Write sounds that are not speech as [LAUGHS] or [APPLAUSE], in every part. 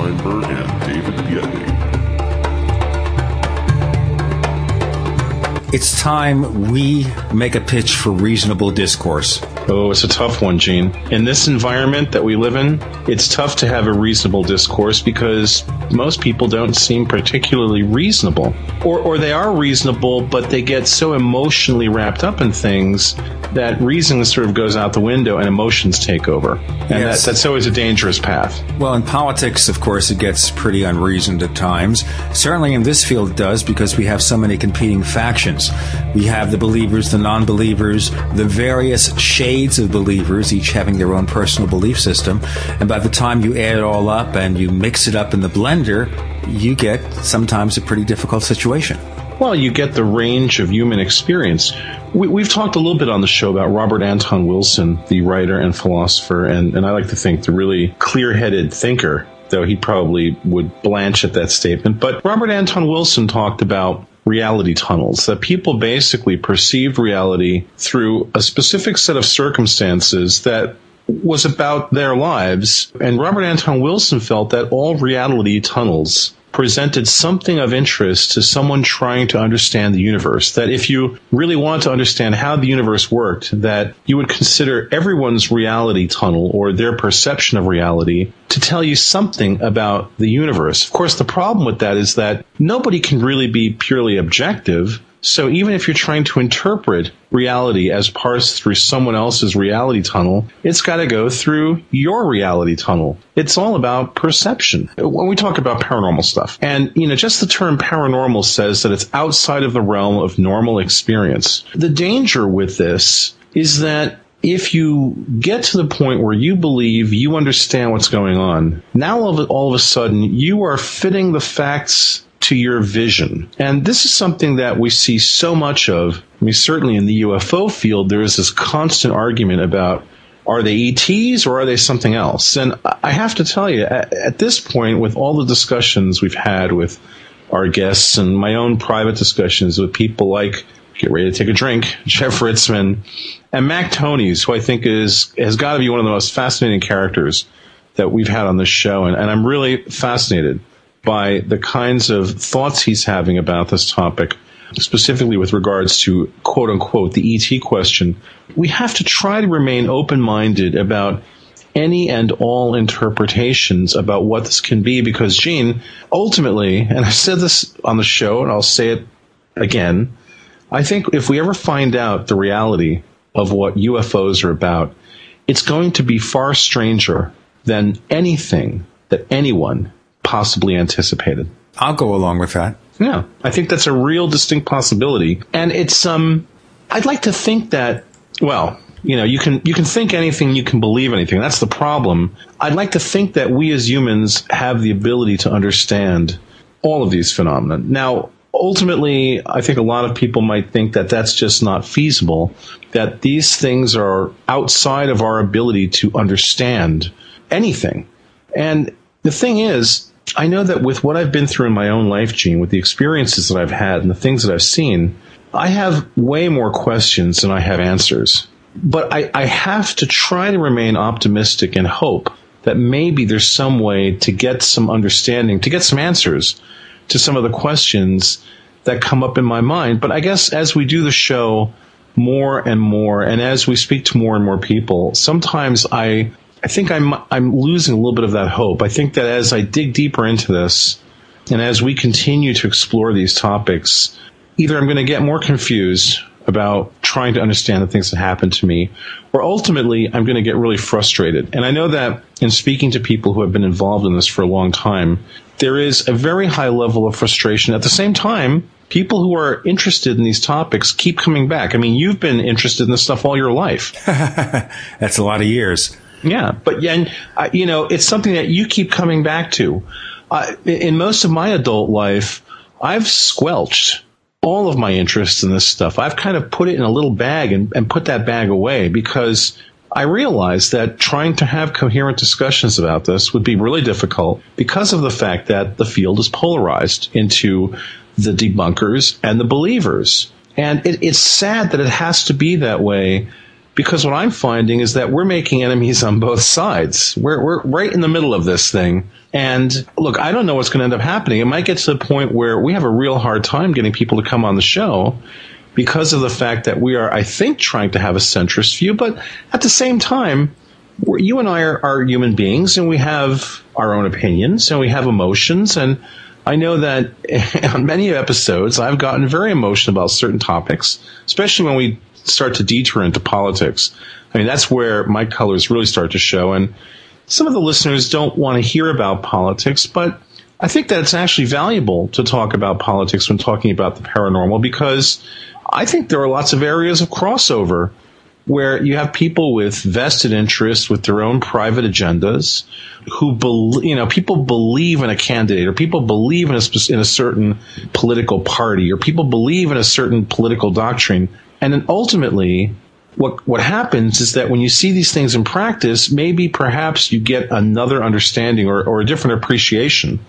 Steinberg and David Biedny. It's time we make a pitch for reasonable discourse. Oh, it's a tough one, Gene. In this environment that we live in, it's tough to have a reasonable discourse because most people don't seem particularly reasonable. Or, or they are reasonable, but they get so emotionally wrapped up in things that reason sort of goes out the window and emotions take over. And Yes. that, that's always a dangerous path. Well, in politics, of course, it gets pretty unreasoned at times. Certainly in this field it does because we have so many competing factions. We have the believers, the non-believers, the various shades of believers, each having their own personal belief system. And by the time you add it all up and you mix it up in the blender, you get sometimes a pretty difficult situation. Well, you get the range of human experience. We, we've talked a little bit on the show about Robert Anton Wilson, the writer and philosopher, and, and I like to think the really clear headed thinker, though he probably would blanch at that statement. But Robert Anton Wilson talked about reality tunnels, that people basically perceive reality through a specific set of circumstances that was about their lives. And Robert Anton Wilson felt that all reality tunnels presented something of interest to someone trying to understand the universe. That if you really want to understand how the universe worked, that you would consider everyone's reality tunnel or their perception of reality to tell you something about the universe. Of course, the problem with that is that nobody can really be purely objective. So even if you're trying to interpret reality as parsed through someone else's reality tunnel, it's got to go through your reality tunnel. It's all about perception. When we talk about paranormal stuff, and you know, just the term paranormal says that it's outside of the realm of normal experience. The danger with this is that if you get to the point where you believe you understand what's going on, now all of, all of a sudden you are fitting the facts to your vision. And this is something that we see so much of. I mean, certainly in the UFO field, there is this constant argument about are they ETs or are they something else? And I have to tell you, at, at this point, with all the discussions we've had with our guests and my own private discussions with people like get ready to take a drink, [LAUGHS] Jeff Ritzmann, and Mac Tonnies, who I think is has got to be one of the most fascinating characters that we've had on this show, and, and I'm really fascinated by the kinds of thoughts he's having about this topic, specifically with regards to quote unquote the ET question. We have to try to remain open minded about any and all interpretations about what this can be because Gene, ultimately, and I've said this on the show and I'll say it again, I think if we ever find out the reality of what UFOs are about, it's going to be far stranger than anything that anyone possibly anticipated. I'll go along with that. Yeah, I think that's a real distinct possibility, and it's um, I'd like to think that well, you know, you can you can think anything, you can believe anything. That's the problem. I'd like to think that we as humans have the ability to understand all of these phenomena. Now, ultimately, I think a lot of people might think that that's just not feasible. That these things are outside of our ability to understand anything, and the thing is, I know that with what I've been through in my own life, Gene, with the experiences that I've had and the things that I've seen, I have way more questions than I have answers. But I, I have to try to remain optimistic and hope that maybe there's some way to get some understanding, to get some answers to some of the questions that come up in my mind. But I guess as we do the show more and more, and as we speak to more and more people, sometimes I I think I'm I'm losing a little bit of that hope. I think that as I dig deeper into this, and as we continue to explore these topics, either I'm going to get more confused about trying to understand the things that happen to me, or ultimately I'm going to get really frustrated. And I know that in speaking to people who have been involved in this for a long time, there is a very high level of frustration. At the same time, people who are interested in these topics keep coming back. I mean, you've been interested in this stuff all your life. [LAUGHS] That's a lot of years. Yeah, but and, uh, you know, it's something that you keep coming back to. Uh, in most of my adult life, I've squelched all of my interests in this stuff. I've kind of put it in a little bag and, and put that bag away because I realized that trying to have coherent discussions about this would be really difficult because of the fact that the field is polarized into the debunkers and the believers. And it, it's sad that it has to be that way because what I'm finding is that we're making enemies on both sides. We're, we're right in the middle of this thing. And look, I don't know what's going to end up happening. It might get to the point where we have a real hard time getting people to come on the show because of the fact that we are, I think, trying to have a centrist view. But at the same time, you and I are, are human beings and we have our own opinions and we have emotions. And I know that [LAUGHS] on many episodes, I've gotten very emotional about certain topics, especially when we start to detour into politics. I mean, that's where my colors really start to show. And some of the listeners don't want to hear about politics, but I think that it's actually valuable to talk about politics when talking about the paranormal because I think there are lots of areas of crossover where you have people with vested interests with their own private agendas who believe, you know, people believe in a candidate or people believe in a, in a certain political party or people believe in a certain political doctrine. And then ultimately, what what happens is that when you see these things in practice, maybe perhaps you get another understanding or, or a different appreciation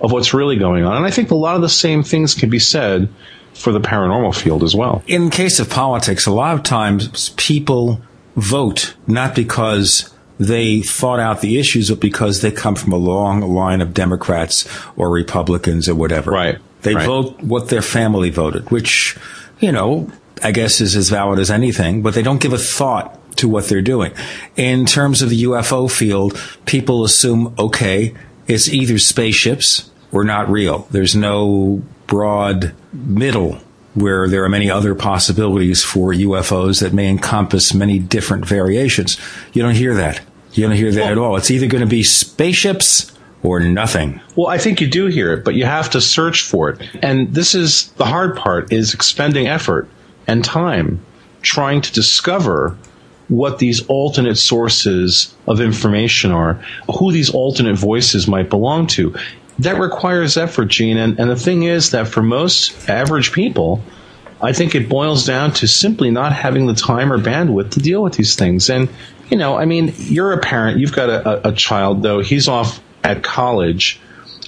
of what's really going on. And I think a lot of the same things can be said for the paranormal field as well. In case of politics, a lot of times people vote not because they thought out the issues, but because they come from a long line of Democrats or Republicans or whatever. Right. They right. vote what their family voted, which, you know, I guess is as valid as anything, but they don't give a thought to what they're doing. In terms of the UFO field, people assume, okay, it's either spaceships or not real. There's no broad middle where there are many other possibilities for UFOs that may encompass many different variations. You don't hear that. You don't hear that well, at all. It's either going to be spaceships or nothing. Well, I think you do hear it, but you have to search for it. And this is the hard part is expending effort and time trying to discover what these alternate sources of information are, who these alternate voices might belong to. That requires effort, Gene. And, and the thing is that for most average people, I think it boils down to simply not having the time or bandwidth to deal with these things. And, you know, I mean, you're a parent, you've got a, a, child, though, he's off at college.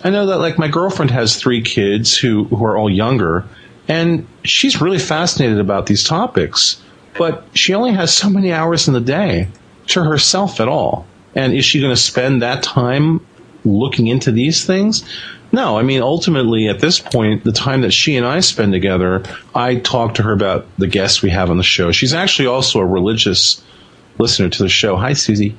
I know that, like, my girlfriend has three kids who, who are all younger and she's really fascinated about these topics, but she only has so many hours in the day to herself at all. And is she going to spend that time looking into these things? No, I mean, ultimately, at this point, the time that she and I spend together, I talk to her about the guests we have on the show. She's actually also a religious listener to the show. Hi, Susie.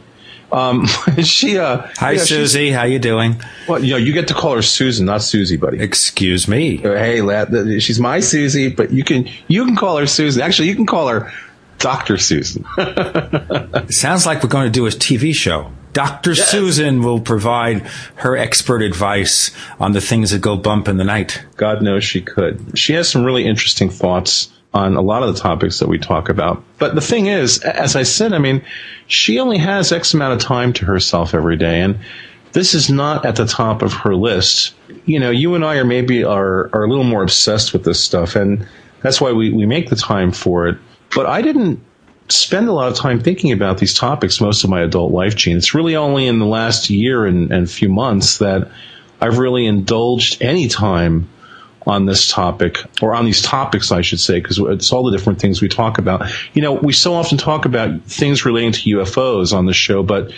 Um, [LAUGHS] she, uh, hi yeah, Susie, how you doing? Well, you know, you get to call her Susan, not Susie, buddy. Excuse me. Hey, lad, she's my Susie, but you can you can call her Susan. Actually, you can call her Doctor Susan. [LAUGHS] Sounds like we're going to do a TV show. Dr. Yes. Susan will provide her expert advice on the things that go bump in the night. God knows she could. She has some really interesting thoughts on a lot of the topics that we talk about. But the thing is, as I said, I mean, she only has X amount of time to herself every day. And this is not at the top of her list. You know, you and I are maybe are, are a little more obsessed with this stuff. And that's why we, we make the time for it. But I didn't spend a lot of time thinking about these topics most of my adult life, Gene. It's really only in the last year and, and few months that I've really indulged any time on this topic, or on these topics, I should say, because it's all the different things we talk about. You know, we so often talk about things relating to UFOs on the show, but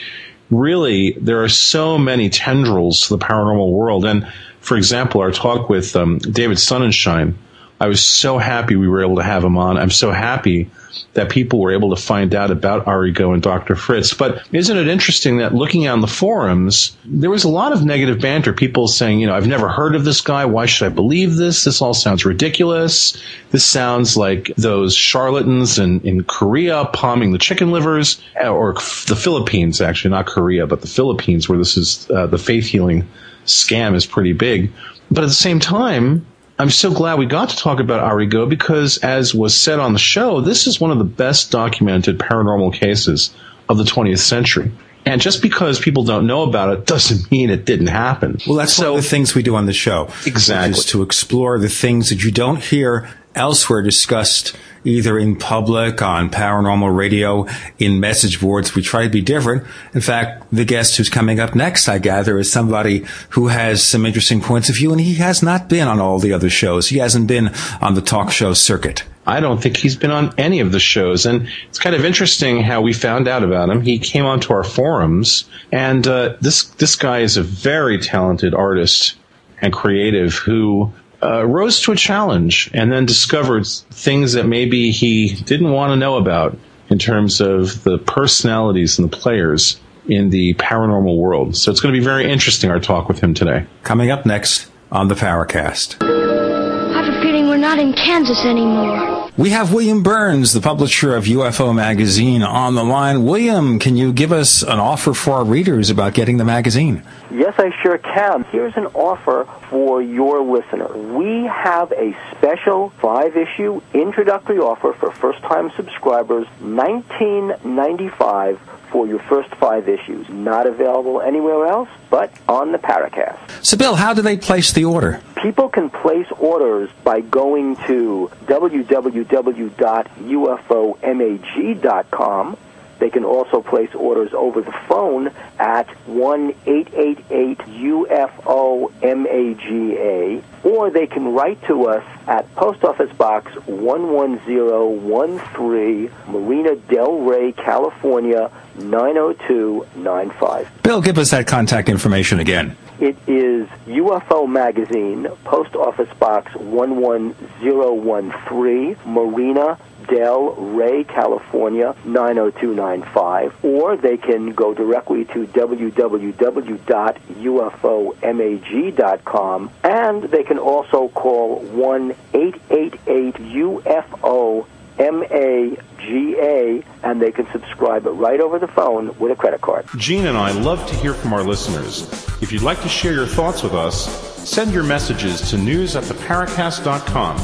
really, there are so many tendrils to the paranormal world. And for example, our talk with um, David Sonnenschein, I was so happy we were able to have him on. I'm so happy that people were able to find out about Arigo and Dr. Fritz. But isn't it interesting that looking on the forums, there was a lot of negative banter. People saying, you know, I've never heard of this guy. Why should I believe this? This all sounds ridiculous. This sounds like those charlatans in, in Korea palming the chicken livers, or the Philippines, actually, not Korea, but the Philippines, where this is uh, the faith healing scam is pretty big. But at the same time, I'm so glad we got to talk about Arigo because, as was said on the show, this is one of the best documented paranormal cases of the 20th century. And just because people don't know about it doesn't mean it didn't happen. Well, that's so, one of the things we do on the show. Exactly. Is to explore the things that you don't hear elsewhere discussed either in public, on paranormal radio, in message boards. We try to be different. In fact, the guest who's coming up next, I gather, is somebody who has some interesting points of view, and he has not been on all the other shows. He hasn't been on the talk show circuit. I don't think he's been on any of the shows. And it's kind of interesting how we found out about him. He came onto our forums, and uh, this this guy is a very talented artist and creative who uh, rose to a challenge and then discovered things that maybe he didn't want to know about in terms of the personalities and the players in the paranormal world. So it's going to be very interesting, our talk with him today. Coming up next on the Paracast. I have a feeling we're not in Kansas anymore. We have William Burns, the publisher of UFO Magazine, on the line. William, can you give us an offer for our readers about getting the magazine? Yes, I sure can. Here's an offer for your listener. We have a special five issue introductory offer for first time subscribers, 1995 for your first five issues. Not available anywhere else but on the Paracast. So, Bill, how do they place the order? People can place orders by going to www.ufomag.com. They can also place orders over the phone at 1 888 UFO MAGA, or they can write to us at Post Office Box 11013, Marina Del Rey, California 90295. Bill, give us that contact information again. It is UFO Magazine, Post Office Box 11013, Marina Del Rey, California 90295, or they can go directly to www.ufomag.com and they can also call 1 888 UFO MAGA, and they can subscribe right over the phone with a credit card. Gene and I love to hear from our listeners. If you'd like to share your thoughts with us, send your messages to news at theparacast.com.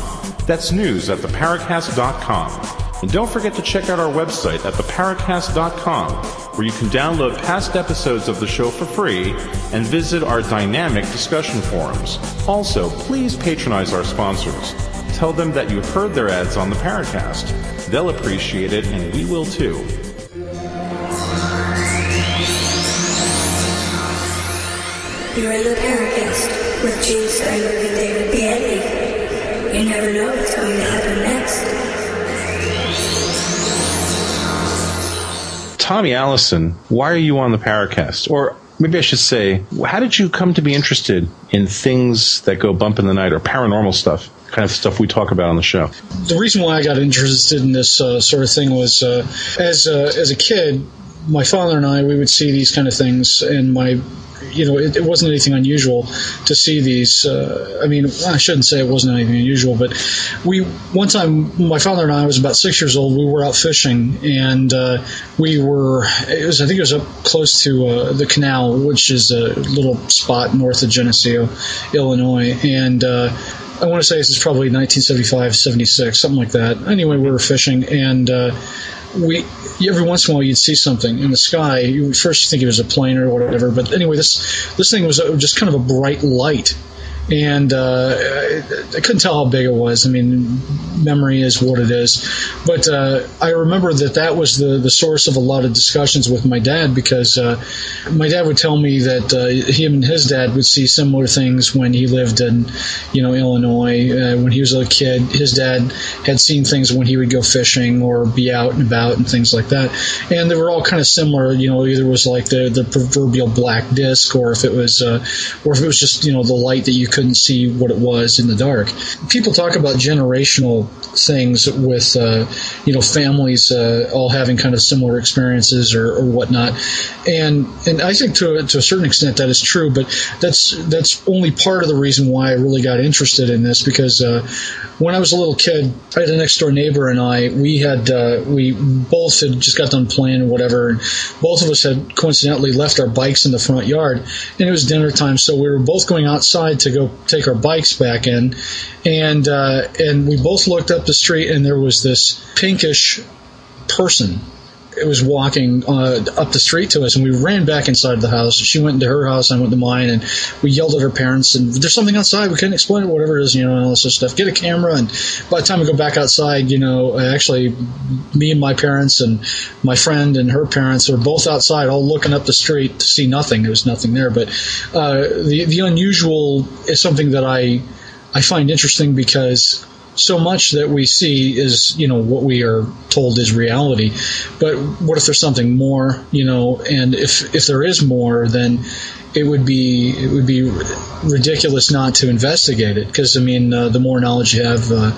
That's news at theparacast.com. And don't forget to check out our website at theparacast.com, where you can download past episodes of the show for free and visit our dynamic discussion forums. Also, please patronize our sponsors. Tell them that you heard their ads on the Paracast. They'll appreciate it, and we will too. You're in the Paracast with Gene Steinberg and David Biedny. You never know what's going to happen next. Tommy Allison, why are you on the Paracast? Or maybe I should say, how did you come to be interested in things that go bump in the night or paranormal stuff? Kind of stuff we talk about on the show. The reason why I got interested in this uh, sort of thing was uh, as uh, as a kid, my father and I we would see these kind of things, and my you know, it, it, wasn't anything unusual to see these. Uh, I mean, I shouldn't say it wasn't anything unusual, but we one time, my father and I was about six years old. We were out fishing, and uh, we were. It was I think it was up close to uh, the canal, which is a little spot north of Geneseo, Illinois, and. Uh, I want to say this is probably 1975, 76, something like that. Anyway, we were fishing, and uh, we every once in a while you'd see something in the sky. You first think it was a plane or whatever, but anyway, this this thing was just kind of a bright light and uh, I couldn't tell how big it was. I mean, memory is what it is, but uh, I remember that that was the the source of a lot of discussions with my dad because uh, my dad would tell me that uh, he and his dad would see similar things when he lived in, you know, Illinois uh, when he was a kid. His dad had seen things when he would go fishing or be out and about and things like that, and they were all kind of similar. You know, either was like the the proverbial black disc, or if it was, uh, or if it was just you know the light that you couldn't see what it was in the dark. People talk about generational things with, uh, you know, families uh, all having kind of similar experiences or, or, whatnot, and and I think to to a certain extent that is true, but that's that's only part of the reason why I really got interested in this because uh, when I was a little kid, I had a next door neighbor and I we had uh, we both had just got done playing whatever, and both of us had coincidentally left our bikes in the front yard, and it was dinner time, so we were both going outside to go take our bikes back in, and uh, and we both looked up the street and there was this pinkish person it was walking uh, up the street to us, and we ran back inside the house. She went into her house, and I went to mine, and we yelled at her parents. And there's something outside. We couldn't explain it, whatever it is, you know, and all this sort of stuff. Get a camera, and by the time we go back outside, you know, actually, me and my parents and my friend and her parents were both outside, all looking up the street to see nothing. There was nothing there, but uh, the the unusual is something that I I find interesting because so much that we see is you know what we are told is reality. But what if there's something more you know? And if if there is more then it would be it would be ridiculous not to investigate it. Because I mean uh, the more knowledge you have uh,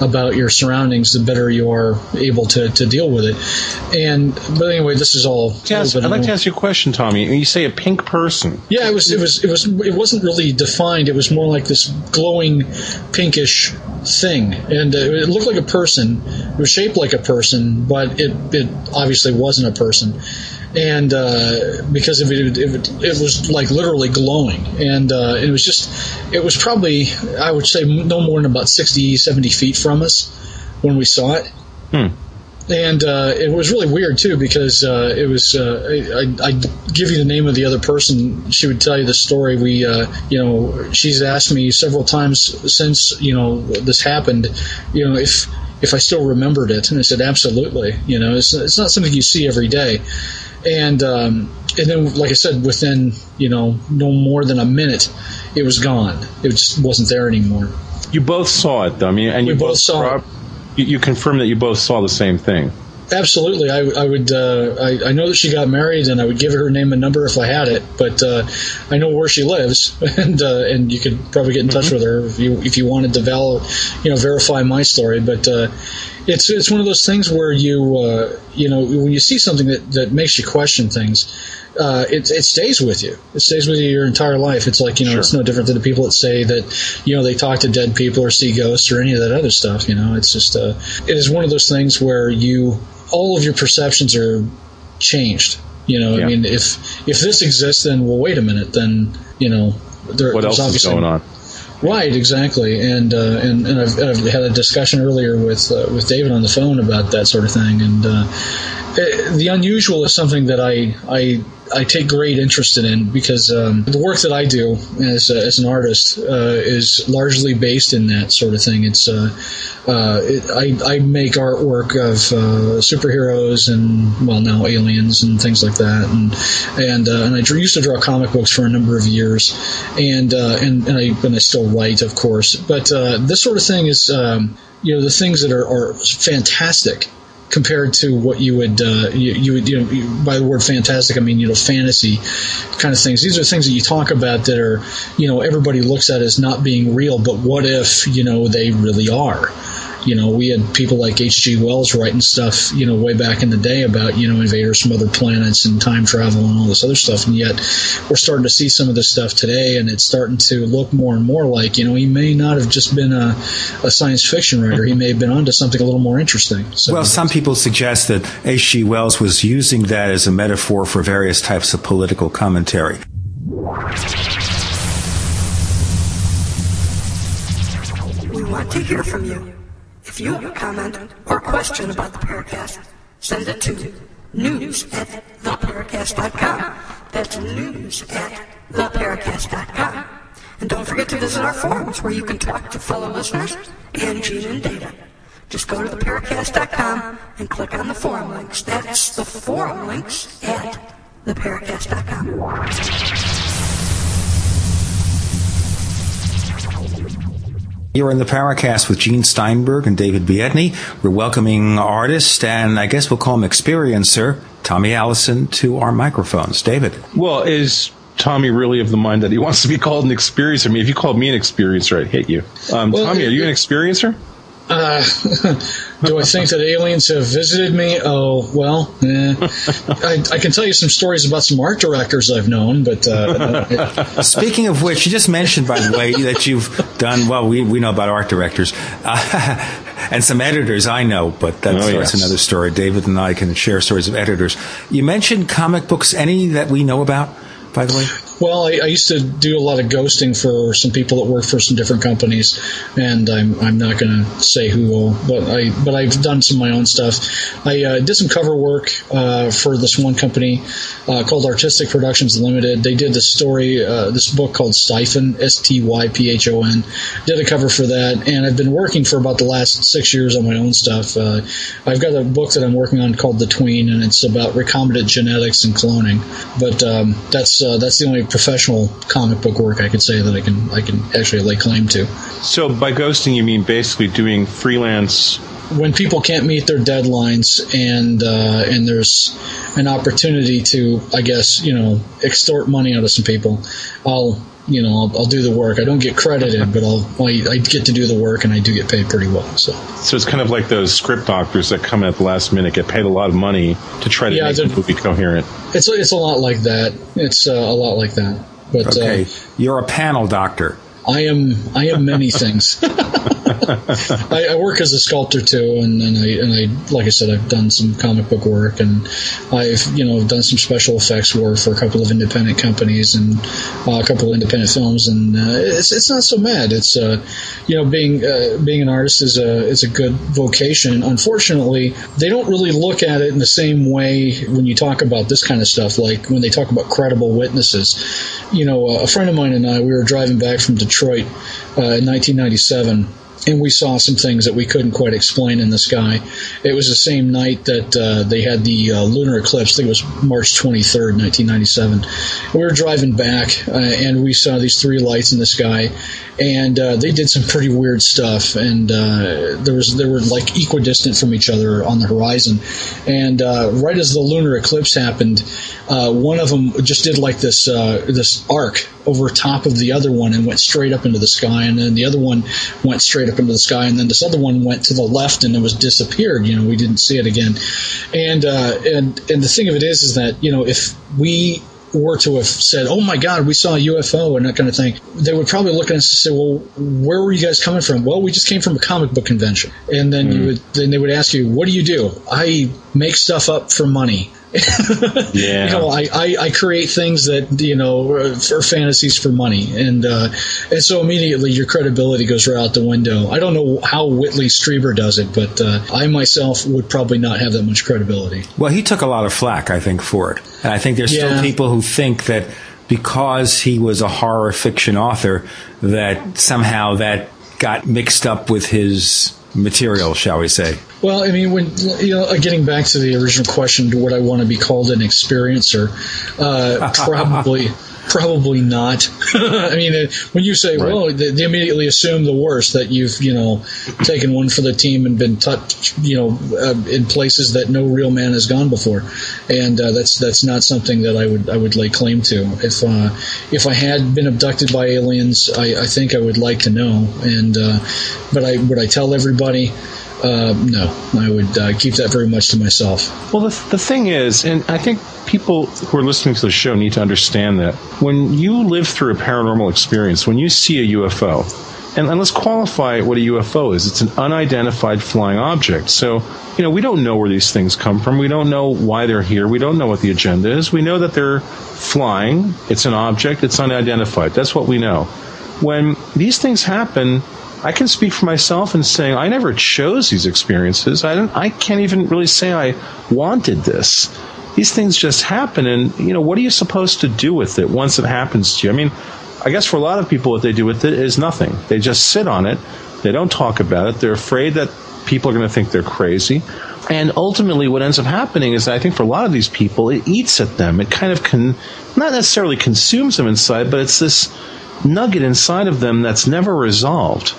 about your surroundings the better you are able to, to deal with it. And but anyway this is all yes, I'd like to ask you a question Tommy. You say a pink person. Yeah it was it was it was it wasn't really defined. It was more like this glowing pinkish thing and uh, it looked like a person it was shaped like a person but it it obviously wasn't a person and uh, because of it, it, it, was like literally glowing, and uh, it was just, it was probably, I would say, no more than about 60, 70 feet from us when we saw it. Hmm. And uh, it was really weird too because uh, it was. Uh, I, I give you the name of the other person. She would tell you the story. We, uh, you know, she's asked me several times since you know this happened. You know, if if I still remembered it, and I said absolutely. You know, it's it's not something you see every day and um, and then like I said, within you know no more than a minute, it was gone. It just wasn't there anymore. You both saw it, though. I mean, and we you both, both saw. it. You, you confirmed that you both saw the same thing. Absolutely, I, I would. Uh, I, I, know that she got married, and I would give her name and number if I had it. But uh, I know where she lives, [LAUGHS] and uh, and you could probably get in touch mm-hmm. with her if you if you wanted to val, you know, verify my story. But uh, it's it's one of those things where you uh, you know when you see something that, that makes you question things, uh, it it stays with you. It stays with you your entire life. It's like you know sure. it's no different than the people that say that you know they talk to dead people or see ghosts or any of that other stuff. You know, it's just uh, it is one of those things where you all of your perceptions are changed. You know, yeah. I mean, if if this exists, then well, wait a minute, then you know, there, what else is going on? Right, exactly, and uh, and, and I've, I've, had a discussion earlier with uh, with David on the phone about that sort of thing, and uh, it, the unusual is something that I I I take great interest in because um, the work that I do as, as an artist uh, is largely based in that sort of thing. It's uh, uh, it, I, I make artwork of uh, superheroes and well now aliens and things like that, and and uh, and I used to draw comic books for a number of years, and uh, and and I and I still write, of course. But this sort of thing is. Um, you know the things that are, are fantastic compared to what you would uh, you, you, would you know by the word fantastic I mean you know fantasy kind of things. These are things that you talk about that are you know everybody looks at as not being real, but what if you know they really are? You know, we had people like H.G. Wells writing stuff, you know, way back in the day about, you know, invaders from other planets and time travel and all this other stuff. And yet we're starting to see some of this stuff today and it's starting to look more and more like, you know, he may not have just been a, a science fiction writer. He may have been onto something a little more interesting. So, well, some people suggest that H.G. Wells was using that as a metaphor for various types of political commentary. We want to hear from you. If you have a comment or question about the Paracast, send it to news at theparacast.com. That's news at theparacast.com. And don't forget to visit our forums where you can talk to fellow listeners and Gene and Data. Just go to theparacast.com and click on the forum links. That's the forum links at theparacast.com. You're in the Paracast with Gene Steinberg and David Biedny. We're welcoming artist and I guess we'll call him experiencer, Tommy Allison, to our microphones. David. Well, is Tommy really of the mind that he wants to be called an experiencer? I mean, if you called me an experiencer, I'd hit you. Um, well, Tommy, are you an experiencer? Uh, [LAUGHS] do I think that aliens have visited me? Oh, well, eh. I, I, can tell you some stories about some art directors I've known, but. Uh, [LAUGHS] Speaking of which, you just mentioned, by the way, that you've done, well, we, we know about art directors. Uh, [LAUGHS] and some editors I know, but that's, oh, yes. that's another story. David and I can share stories of editors. You mentioned comic books. Any that we know about, by the way? Well, I, I, used to do a lot of ghosting for some people that work for some different companies, and I'm, I'm not going to say who, but I but I've done some of my own stuff. I uh, did some cover work uh, for this one company uh, called Artistic Productions Limited. They did this story, uh, this book called Styphon, S T Y P H O N. Did a cover for that, and I've been working for about the last six years on my own stuff. Uh, I've got a book that I'm working on called The Tween, and it's about recombinant genetics and cloning. But um, that's uh, that's the only professional comic book work I could say that I can I can actually lay claim to. So by ghosting, you mean basically doing freelance when people can't meet their deadlines and uh, and there's an opportunity to, I guess, you know, extort money out of some people, I'll you know I'll, I'll do the work. I don't get credited, but I'll I, I, get to do the work and I do get paid pretty well. So so it's kind of like those script doctors that come at the last minute, get paid a lot of money to try to yeah, make the movie coherent. It's it's a lot like that. It's uh, a lot like that. But okay, uh, you're a panel doctor. I am I am many things. [LAUGHS] [LAUGHS] I, I, work as a sculptor too, and, and, I and I like I said, I've done some comic book work, and I've you know done some special effects work for a couple of independent companies and uh, a couple of independent films, and uh, it's it's not so bad. It's uh, you know being uh, being an artist is a is a good vocation. Unfortunately, they don't really look at it in the same way when you talk about this kind of stuff. Like when they talk about credible witnesses, you know, a friend of mine and I we were driving back from Detroit uh, in 1997 and we saw some things that we couldn't quite explain in the sky. It was the same night that uh, they had the uh, lunar eclipse. I think it was March 23rd, 1997. We were driving back, uh, and we saw these three lights in the sky, and uh, they did some pretty weird stuff. And uh, there was they were like equidistant from each other on the horizon. And uh, right as the lunar eclipse happened, one of them just did like this this arc over top of the other one and went straight up into the sky, and then the other one went straight up into the sky, and then this other one went to the left and it was disappeared. You know, we didn't see it again. And uh, and and the thing of it is, is that you know if we were to have said, "Oh my God, we saw a UFO" and that kind of thing, they would probably look at us and say, "Well, where were you guys coming from?" Well, we just came from a comic book convention, and then mm. you hmm. would then they would ask you, "What do you do?" I make stuff up for money. Yeah. [LAUGHS] You know, I, I, I, create things that, you know, are fantasies for money. And, uh, and so immediately your credibility goes right out the window. I don't know how Whitley Strieber does it, but, uh, I myself would probably not have that much credibility. Well, he took a lot of flack, I think, for it. And I think there's yeah. still people who think that because he was a horror fiction author, that somehow that got mixed up with his material, shall we say? Well, I mean, when you know, getting back to the original question, do what I want to be called an experiencer? Uh, [LAUGHS] probably. Probably not. [LAUGHS] I mean, uh, when you say, right. well, they, they, immediately assume the worst that you've, you know, taken one for the team and been touched, you know, uh, in places that no real man has gone before, and uh, that's that's not something that I would I would lay claim to. If uh, if I had been abducted by aliens, I, I think I would like to know, and uh, but I would I tell everybody. Uh, no, I would uh, keep that very much to myself. Well, the, the thing is, and I think people who are listening to the show need to understand that when you live through a paranormal experience, when you see a UFO, and, and let's qualify what a UFO is. It's an unidentified flying object. So, you know, we don't know where these things come from. We don't know why they're here. We don't know what the agenda is. We know that they're flying. It's an object. It's unidentified. That's what we know. When these things happen, I can speak for myself in saying I never chose these experiences. I don't, I can't even really say I wanted this. These things just happen, and you know what are you supposed to do with it once it happens to you? I mean, I guess for a lot of people, what they do with it is nothing. They just sit on it. They don't talk about it. They're afraid that people are going to think they're crazy. And ultimately, what ends up happening is, I think for a lot of these people, it eats at them. It kind of can, not necessarily consumes them inside, but it's this nugget inside of them that's never resolved.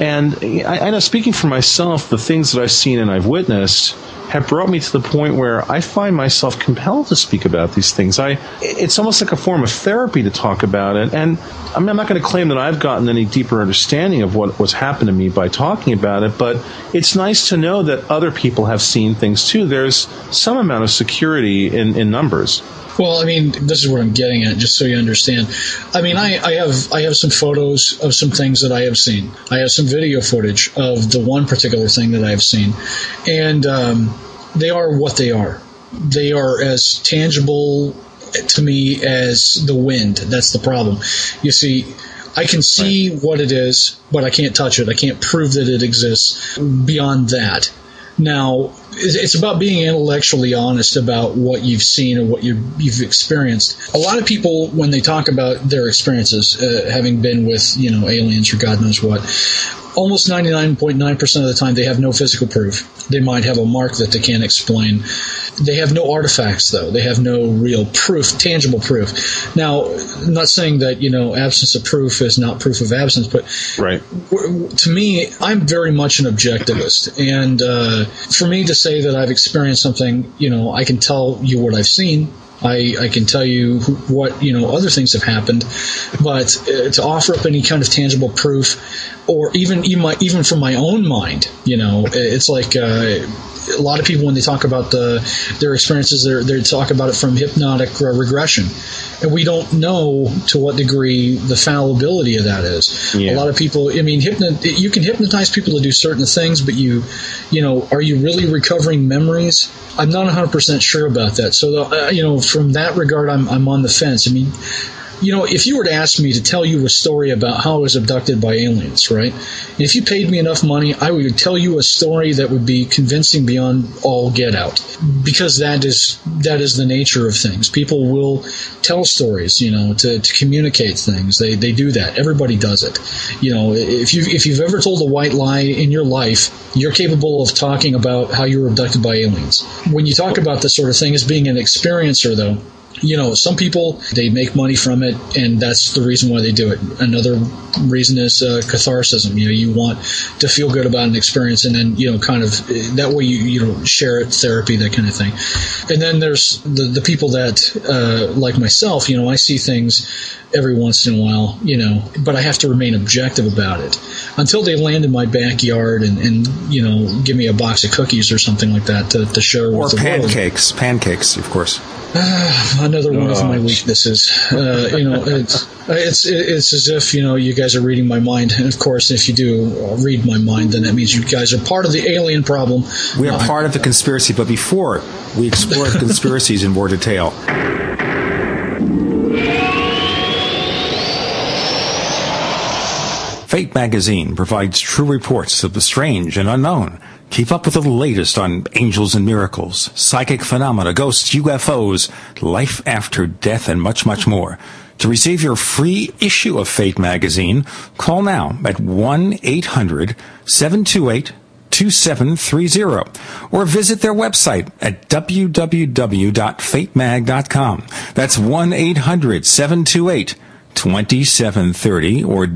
And I, I, know, speaking for myself, the things that I've seen and I've witnessed have brought me to the point where I find myself compelled to speak about these things. I, it's almost like a form of therapy to talk about it. And I mean, I'm not going to claim that I've gotten any deeper understanding of what was happened to me by talking about it, but it's nice to know that other people have seen things too. There's some amount of security in, in numbers. Well, I mean, this is what I'm getting at, just so you understand. I mean, I, I have I have some photos of some things that I have seen. I have some video footage of the one particular thing that I have seen, and um, they are what they are. They are as tangible to me as the wind. That's the problem. You see, I can see right. what it is, but I can't touch it. I can't prove that it exists beyond that. Now, it's about being intellectually honest about what you've seen or what you've experienced. A lot of people, when they talk about their experiences, uh, having been with you know aliens or God knows what, almost 99.9% of the time they have no physical proof. They might have a mark that they can't explain. They have no artifacts, though. They have no real proof, tangible proof. Now, I'm not saying that you know absence of proof is not proof of absence, but right. to me, I'm very much an objectivist, and uh, for me to say that I've experienced something, you know, I can tell you what I've seen. I, I can tell you who, what you know other things have happened, but uh, to offer up any kind of tangible proof, or even even, my, even from my own mind, you know, it's like uh, a lot of people when they talk about the, their experiences, they talk about it from hypnotic regression, and we don't know to what degree the fallibility of that is. Yeah. A lot of people, I mean, hypno, you can hypnotize people to do certain things, but you, you know, are you really recovering memories? I'm not 100 percent sure about that. So, uh, you know, from that regard, I'm I'm on the fence. I mean you know, if you were to ask me to tell you a story about how I was abducted by aliens, right? If you paid me enough money, I would tell you a story that would be convincing beyond all get out. Because that is that is the nature of things. People will tell stories, you know, to, to communicate things. They they do that. Everybody does it. You know, if you if you've ever told a white lie in your life, you're capable of talking about how you were abducted by aliens. When you talk about this sort of thing as being an experiencer though, you know, some people they make money from it, and that's the reason why they do it. Another reason is uh, catharsis. You know, you want to feel good about an experience, and then you know, kind of that way you you know share it, therapy, that kind of thing. And then there's the the people that uh, like myself. You know, I see things every once in a while, you know, but I have to remain objective about it until they land in my backyard and, and you know give me a box of cookies or something like that to, to share or with the pancakes, world. pancakes, of course. [SIGHS] Uh, another one of my weaknesses. Uh, you know, it's it's it's as if you know you guys are reading my mind, and of course, if you do read my mind, then that means you guys are part of the alien problem. We are part of the conspiracy, but before we explore [LAUGHS] conspiracies in more detail. Fate magazine provides true reports of the strange and unknown. Keep up with the latest on angels and miracles, psychic phenomena, ghosts, UFOs, life after death, and much, much more. To receive your free issue of Fate magazine, call now at 1-800-728-2730 or visit their website at www.fatemag.com. That's 1-800-728 2730 or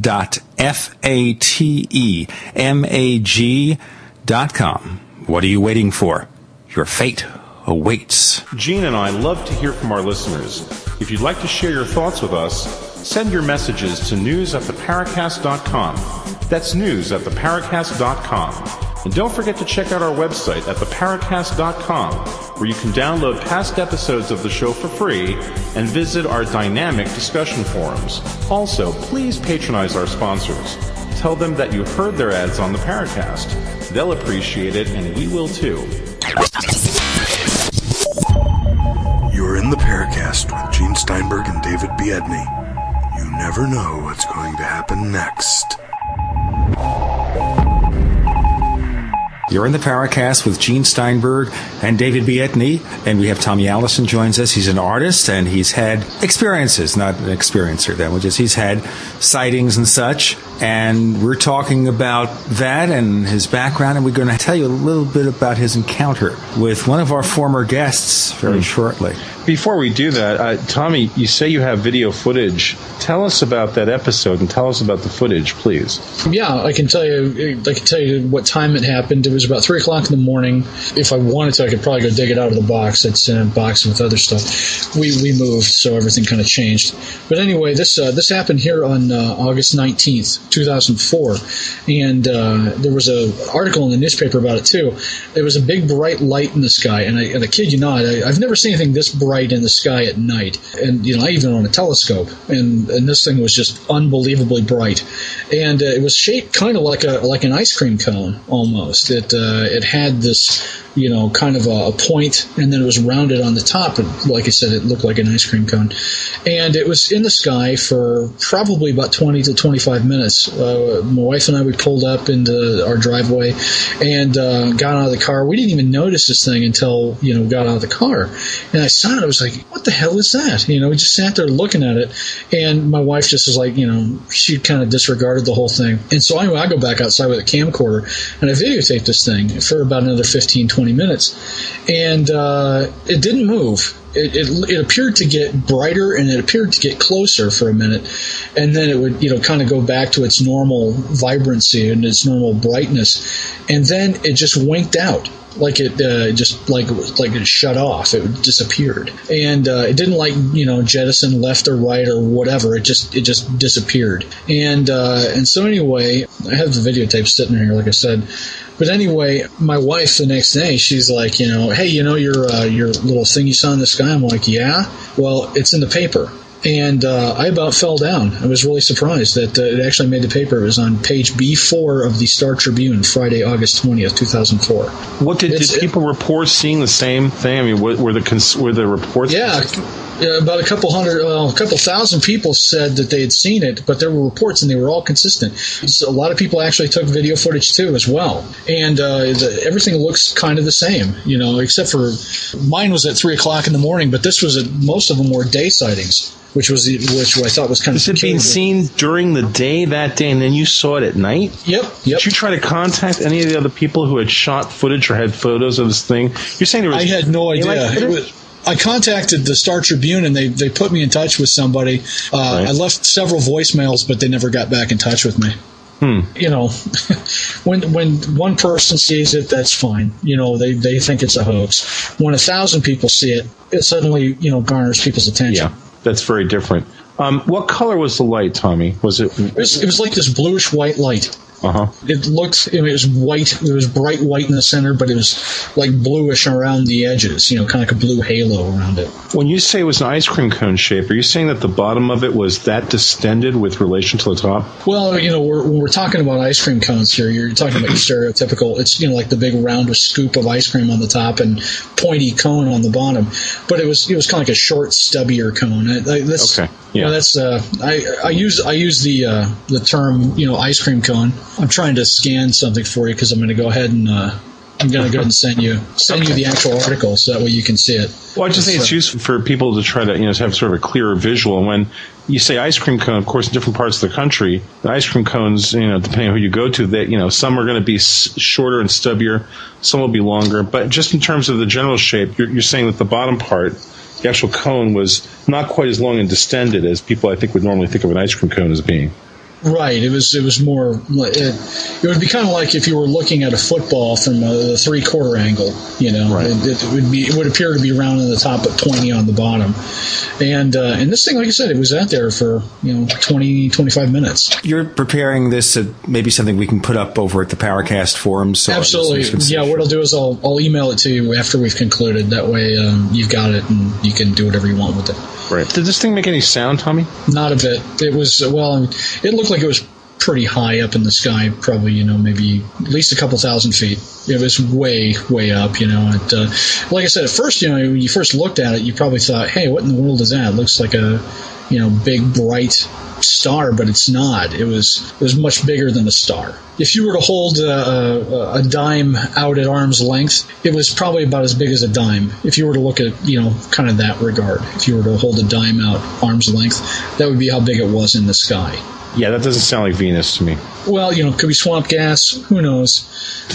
www.fatemag.com. What are you waiting for? Your fate awaits. Gene and I love to hear from our listeners. If you'd like to share your thoughts with us, send your messages to news at theparacast.com. That's news at theparacast.com. And don't forget to check out our website at theparacast.com, where you can download past episodes of the show for free and visit our dynamic discussion forums. Also, please patronize our sponsors. Tell them that you heard their ads on the Paracast. They'll appreciate it, and we will too. You're in the Paracast with Gene Steinberg and David Biedny. You never know what's going to happen next. You're in the Paracast with Gene Steinberg and David Biedny, and we have Tommy Allison joins us. He's an artist and he's had experiences, not an experiencer. That which is he's had sightings and such, and we're talking about that and his background, and we're going to tell you a little bit about his encounter with one of our former guests very mm. shortly. Before we do that, uh, Tommy, you say you have video footage. Tell us about that episode and tell us about the footage, please. Yeah, I can tell you. I can tell you what time it happened. It was about three o'clock in the morning. If I wanted to, I could probably go dig it out of the box. It's in a box with other stuff. We we moved, so everything kind of changed. But anyway, this uh, this happened here on uh, August nineteenth, two thousand four, and uh, there was a article in the newspaper about it too. There was a big bright light in the sky, and I, and I kid you not, I, I've never seen anything this bright in the sky at night. And, you know, I even on a telescope. And, and this thing was just unbelievably bright. And uh, it was shaped kind of like a, like an ice cream cone almost. It, uh, it had this you know, kind of a, a point, and then it was rounded on the top. And like I said, it looked like an ice cream cone. And it was in the sky for probably about 20 to 25 minutes. Uh, my wife and I, we pulled up into our driveway and uh, got out of the car. We didn't even notice this thing until, you know, got out of the car. And I saw it. I was like, what the hell is that? You know, we just sat there looking at it. And my wife just was like, you know, she kind of disregarded the whole thing. And so anyway, I go back outside with a camcorder and I videotaped this thing for about another 15, 20 20 minutes, and uh, it didn't move. It, it, it appeared to get brighter and it appeared to get closer for a minute, and then it would you know kind of go back to its normal vibrancy and its normal brightness, and then it just winked out like it uh, just like it was, like it shut off. It disappeared, and uh, it didn't like you know jettison left or right or whatever. It just it just disappeared. And uh, and so anyway, I have the videotape sitting here, like I said. But anyway, my wife the next day, she's like, you know, hey, you know your uh, your little thing you saw in the sky. I'm like, yeah. Well, it's in the paper and uh, I about fell down. I was really surprised that uh, it actually made the paper. It was on page B4 of the Star Tribune, Friday, August 20th, 2004. What did, did people report seeing the same thing? I mean, were, were the cons- were the reports? Yeah. About a couple hundred, well, a couple thousand people said that they had seen it, but there were reports and they were all consistent. So a lot of people actually took video footage too, as well. And uh, the, everything looks kind of the same, you know, except for mine was at three o'clock in the morning, but this was at, most of them were day sightings which was which I thought was kind Is of. it being seen during the day that day, and then you saw it at night? Yep. Yep. Did you try to contact any of the other people who had shot footage or had photos of this thing? You're saying there was. I had no idea. daylight It was- I contacted the Star Tribune and they, they put me in touch with somebody. Uh, Right. I left several voicemails, but they never got back in touch with me. Hmm. You know, [LAUGHS] when when one person sees it, that's fine. You know, they, they think it's a hoax. When a thousand people see it, it suddenly you know garners people's attention. Yeah, that's very different. Um, what color was the light, Tommy? Was it? It was, it was like this bluish white light. Uh huh. It looked, it was white. It was bright white in the center, but it was like bluish around the edges. You know, kind of like a blue halo around it. When you say it was an ice cream cone shape, are you saying that the bottom of it was that distended with relation to the top? Well, you know, we're, when we're talking about ice cream cones here, you're talking about your stereotypical. It's you know like the big round scoop of ice cream on the top and pointy cone on the bottom. But it was it was kind of like a short, stubbier cone. I, I, that's, Okay, You know, yeah. that's uh, I I use I use the uh, the term you know ice cream cone. I'm trying to scan something for you because I'm going to go ahead and. Uh, I'm going to go ahead and send you send you the actual article so that way you can see it. Well, I just think it's useful for people to try to you know have sort of a clearer visual. And when you say ice cream cone, of course, in different parts of the country, the ice cream cones, you know, depending on who you go to, that you know, some are going to be shorter and stubbier, some will be longer. But just in terms of the general shape, you're, you're saying that the bottom part, the actual cone, was not quite as long and distended as people I think would normally think of an ice cream cone as being. Right. It was. It was more. It, it would be kind of like if you were looking at a football from a, three quarter angle. You know, Right. it, it would be. It would appear to be round on the top but pointy on the bottom. And uh, and this thing, like I said, it was out there for you know 20, 25 minutes. You're preparing this uh, maybe something we can put up over at the Paracast forums. so Absolutely. listeners can see. Yeah. What I'll do is I'll I'll email it to you after we've concluded. That way um, you've got it and you can do whatever you want with it. Right. Did this thing make any sound, Tommy? Not a bit. It was well. It looked like it was pretty high up in the sky. Probably you know maybe at least a couple thousand feet. It was way way up. You know. Uh, like I said, at first you know when you first looked at it, you probably thought, hey, what in the world is that? It looks like a you know big bright star, but it's not. It was it was much bigger than a star. If you were to hold a, a, a dime out at arm's length, it was probably about as big as a dime. If you were to look at you know kind of that regard, if you were to hold a dime out arm's length, that would be how big it was in the sky. Yeah, that doesn't sound like Venus to me. Well, you know, could be swamp gas. Who knows?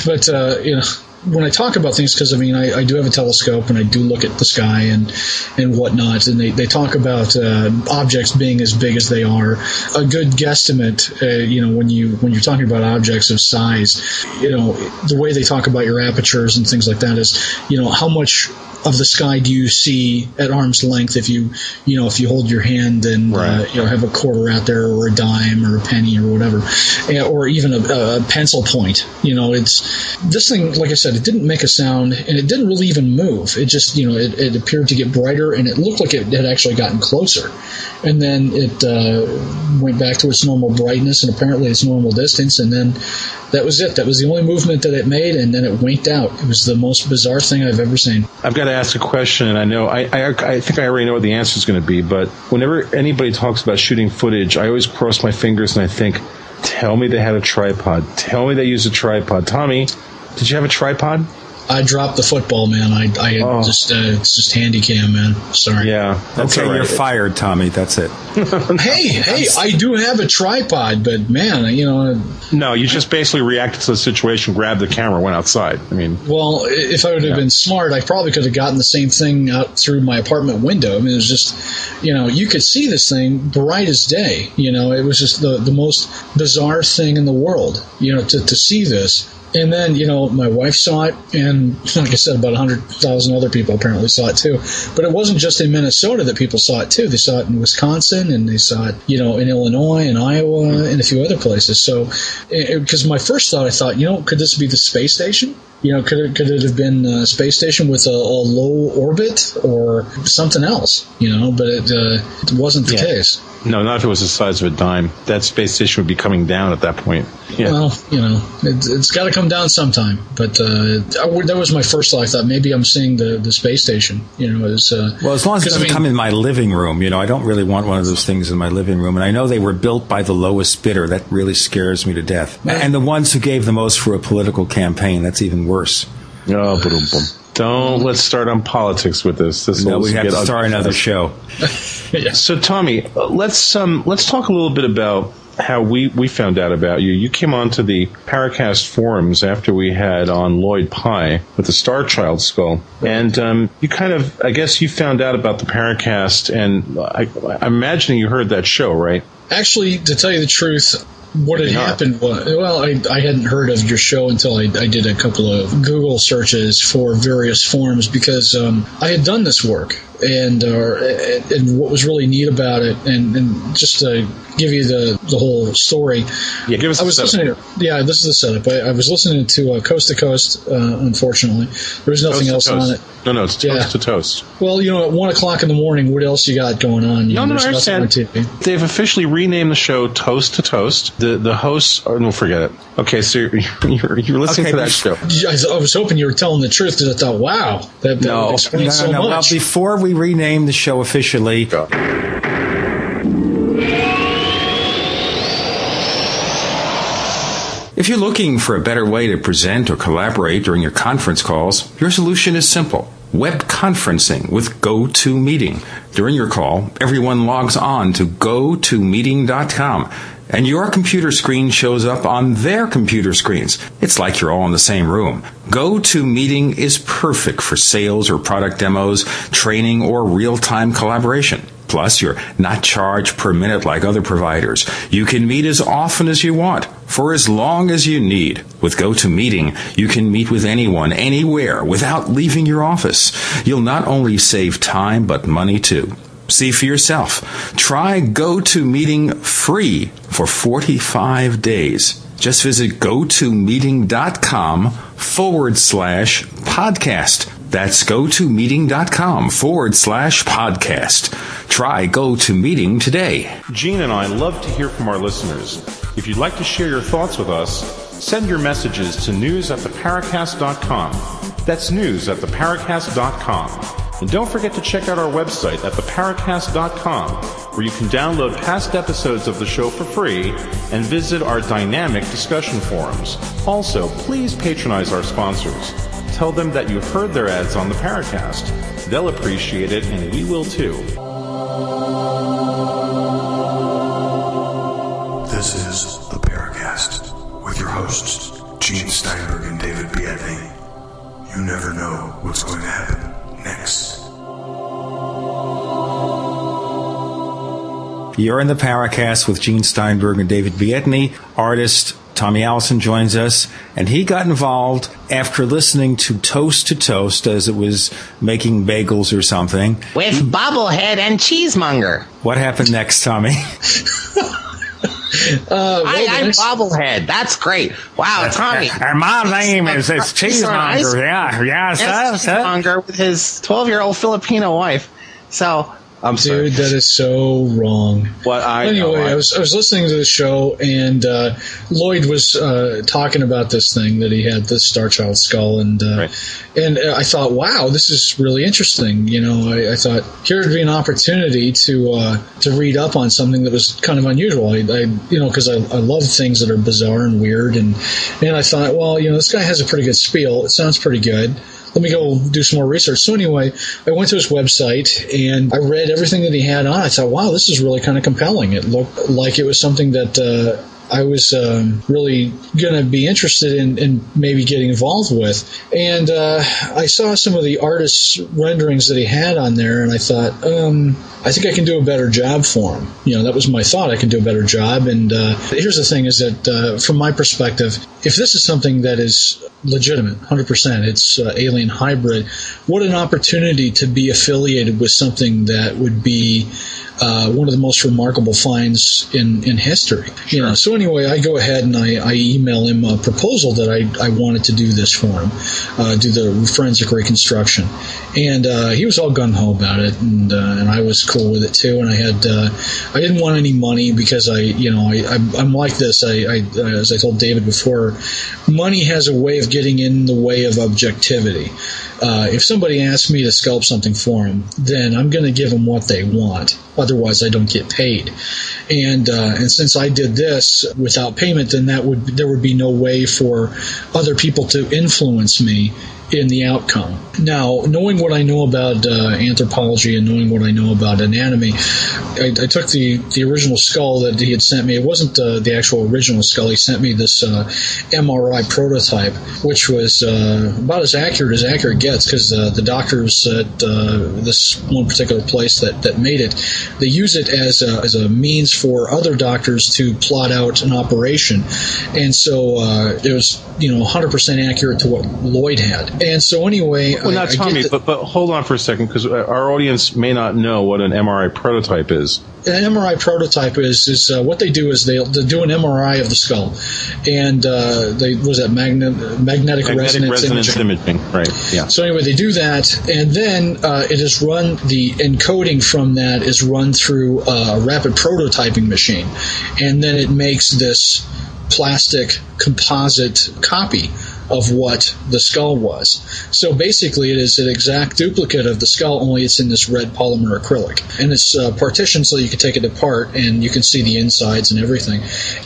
But uh, you know, when I talk about things, because I mean, I, I do have a telescope and I do look at the sky and and whatnot, and they, they talk about uh, objects being as big as they are. A good guesstimate, uh, you know, when you when you're talking about objects of size, you know, the way they talk about your apertures and things like that is, you know, how much of the sky do you see at arm's length if you you know if you hold your hand and uh, you know have a quarter out there or a dime or a penny or whatever Eh, or even a, a pencil point you know it's this thing like i said it didn't make a sound and it didn't really even move it just you know it, it appeared to get brighter and it looked like it had actually gotten closer and then it uh, went back to its normal brightness and apparently its normal distance and then that was it that was the only movement that it made and then it winked out it was the most bizarre thing i've ever seen I've got to ask a question, and I know I, I, I think I already know what the answer is going to be. But whenever anybody talks about shooting footage, I always cross my fingers and I think, "Tell me they had a tripod. Tell me they used a tripod." Tommy, did you have a tripod? I dropped the football, man. I, I Oh. just, uh, it's just handy cam, man. Sorry. Yeah, that's okay, all right. you're fired, Tommy. That's it. [LAUGHS] Hey, hey, I do have a tripod, but man, you know, No, you just basically reacted to the situation, grabbed the camera, went outside. I mean, well, if I would have Yeah. been smart, I probably could have gotten the same thing out through my apartment window. I mean, it was just, you know, you could see this thing bright as day. You know, it was just the, the most bizarre thing in the world, you know, to, to see this. And then, you know, my wife saw it, and like I said, about 100,000 other people apparently saw it too. But it wasn't just in Minnesota that people saw it too. They saw it in Wisconsin, and they saw it, you know, in Illinois and Iowa and a few other places. So, because my first thought, I thought, you know, could this be the space station? You know, could it, could it have been a space station with a, a low orbit or something else? You know, but it, uh, it wasn't the Yeah. case. No, not if it was the size of a dime. That space station would be coming down at that point. Yeah. Well, you know, it, it's got to come down sometime. But uh, I that was my first thought. I thought maybe I'm seeing the, the space station. You know, as uh, Well, as long as it 'cause, I doesn't mean- come in my living room, you know, I don't really want one of those things in my living room. And I know they were built by the lowest bidder. That really scares me to death. And the ones who gave the most for a political campaign, that's even worse. Oh, boom, boom. Don't let's start on politics with this. This No, will we have get to ugly start another fast. show. [LAUGHS] So, Tommy, uh, let's um, let's talk a little bit about how we, we found out about you. You came onto the Paracast forums after we had on Lloyd Pye with the Starchild skull, and um, you kind of, I guess, you found out about the Paracast, and I, I'm imagining you heard that show, right? Actually, to tell you the truth, what had happened was, well, I, I hadn't heard of your show until I, I did a couple of Google searches for various forms because um, I had done this work. And uh, and what was really neat about it, and, and just to give you the, the whole story, Yeah, give us. I the was setup. listening. To, yeah, this is the setup. I, I was listening to uh, Coast to Coast. Uh, unfortunately, there was nothing Toast else on it. No, no, it's Yeah. toast to toast. Well, you know, at one o'clock in the morning, what else you got going on? You No, know, no, I understand. on TV. They've officially renamed the show Toast to Toast. The the hosts, oh, no, forget it. Okay, so you're [LAUGHS] you're, you're listening Okay, to that show. I, I was hoping you were telling the truth because I thought, wow, that, that No. would explain No, so no, no. Well, before we rename the show officially, If you're looking for a better way to present or collaborate during your conference calls, your solution is simple. Web conferencing with GoToMeeting. During your call, everyone logs on to gotomeeting.com and your computer screen shows up on their computer screens. It's like you're all in the same room. GoToMeeting is perfect for sales or product demos, training, or real-time collaboration. Plus, you're not charged per minute like other providers. You can meet as often as you want, for as long as you need. With GoToMeeting, you can meet with anyone, anywhere, without leaving your office. You'll not only save time, but money too. See for yourself. Try GoToMeeting free for 45 days. Just visit gotomeeting.com forward slash podcast. That's gotomeeting.com forward slash podcast. Try GoToMeeting today. Gene and I love to hear from our listeners. If you'd like to share your thoughts with us, send your messages to news at theparacast.com. That's news at theparacast.com. And don't forget to check out our website at theparacast.com, where you can download past episodes of the show for free and visit our dynamic discussion forums. Also, please patronize our sponsors. Tell them that you've heard their ads on the Paracast. They'll appreciate it, and we will too. This is the Paracast with your hosts, Gene Steinberg and David Biedny. You never know what's going to happen next. You're in the Paracast with Gene Steinberg and David Biedny. Artist Tommy Allison joins us, and he got involved after listening to Toast to Toast as it was making bagels or something. with Bobblehead and Cheesemonger. What happened next, Tommy? [LAUGHS] Uh, well, I, I'm next- Bobblehead. That's great. Wow, Tommy. And my name is it's [LAUGHS] Cheesemonger. Yeah, yeah, Yes, sir, sir. Cheesemonger with his 12 year old Filipino wife. So, I'm sorry. Dude, that is so wrong. What I anyway, know, I- I, was I was listening to the show and uh, Lloyd was uh, talking about this thing that he had this Starchild skull and uh, and uh, I thought, wow, this is really interesting. You know, I, I thought here would be an opportunity to uh, to read up on something that was kind of unusual. I, I you know because I, I love things that are bizarre and weird and and I thought, well, you know, this guy has a pretty good spiel. It sounds pretty good let me go do some more research. So anyway, I went to his website and I read everything that he had on. I thought, wow, this is really kind of compelling. It looked like it was something that uh, I was um, really going to be interested in, in maybe getting involved with. And uh, I saw some of the artist's renderings that he had on there, and I thought, um, I think I can do a better job for him. You know, that was my thought. I can do a better job. And uh, here's the thing: is that uh, from my perspective, if this is something that is legitimate, 100%, it's uh, alien hybrid. What an opportunity to be affiliated with something that would be uh, one of the most remarkable finds in, in history. You know, so anyway, I go ahead and I, I email him a proposal that I, I wanted to do this for him, uh, do the forensic reconstruction, and uh, he was all gung ho about it, and uh, and I was cool with it too. And I had uh, I didn't want any money because I you know I, I I'm like this. I, I as I told David before, money has a way of getting in the way of objectivity. Uh, if somebody asks me to sculpt something for them, then I'm going to give them what they want. Otherwise, I don't get paid. And uh, and since I did this without payment, then that would there would be no way for other people to influence me in the outcome. Now, knowing what I know about uh, anthropology and knowing what I know about anatomy, I, I took the, the original skull that he had sent me. It wasn't uh, the actual original skull. He sent me this uh, MRI prototype, which was uh, about as accurate as accurate gets because uh, the doctors at uh, this one particular place that, that made it, they use it as a, as a means for other doctors to plot out an operation. And so uh, it was, you know, 100% accurate to what Lloyd had. And so anyway, Well, I- get Tommy, the- but, but hold on for a second because our audience may not know what an MRI prototype is. an MRI prototype is is uh, what they do is they they do an MRI of the skull, and uh, they was that magnet, magnetic, Magnetic resonance, resonance imaging. imaging. Right, yeah. So anyway, they do that, and then uh, it is run. The encoding from that is run through a rapid prototyping machine, and then it makes this plastic composite copy of what the skull was. So basically, it is an exact duplicate of the skull, only it's in this red polymer acrylic, and it's uh, partitioned so you can take it apart and you can see the insides and everything.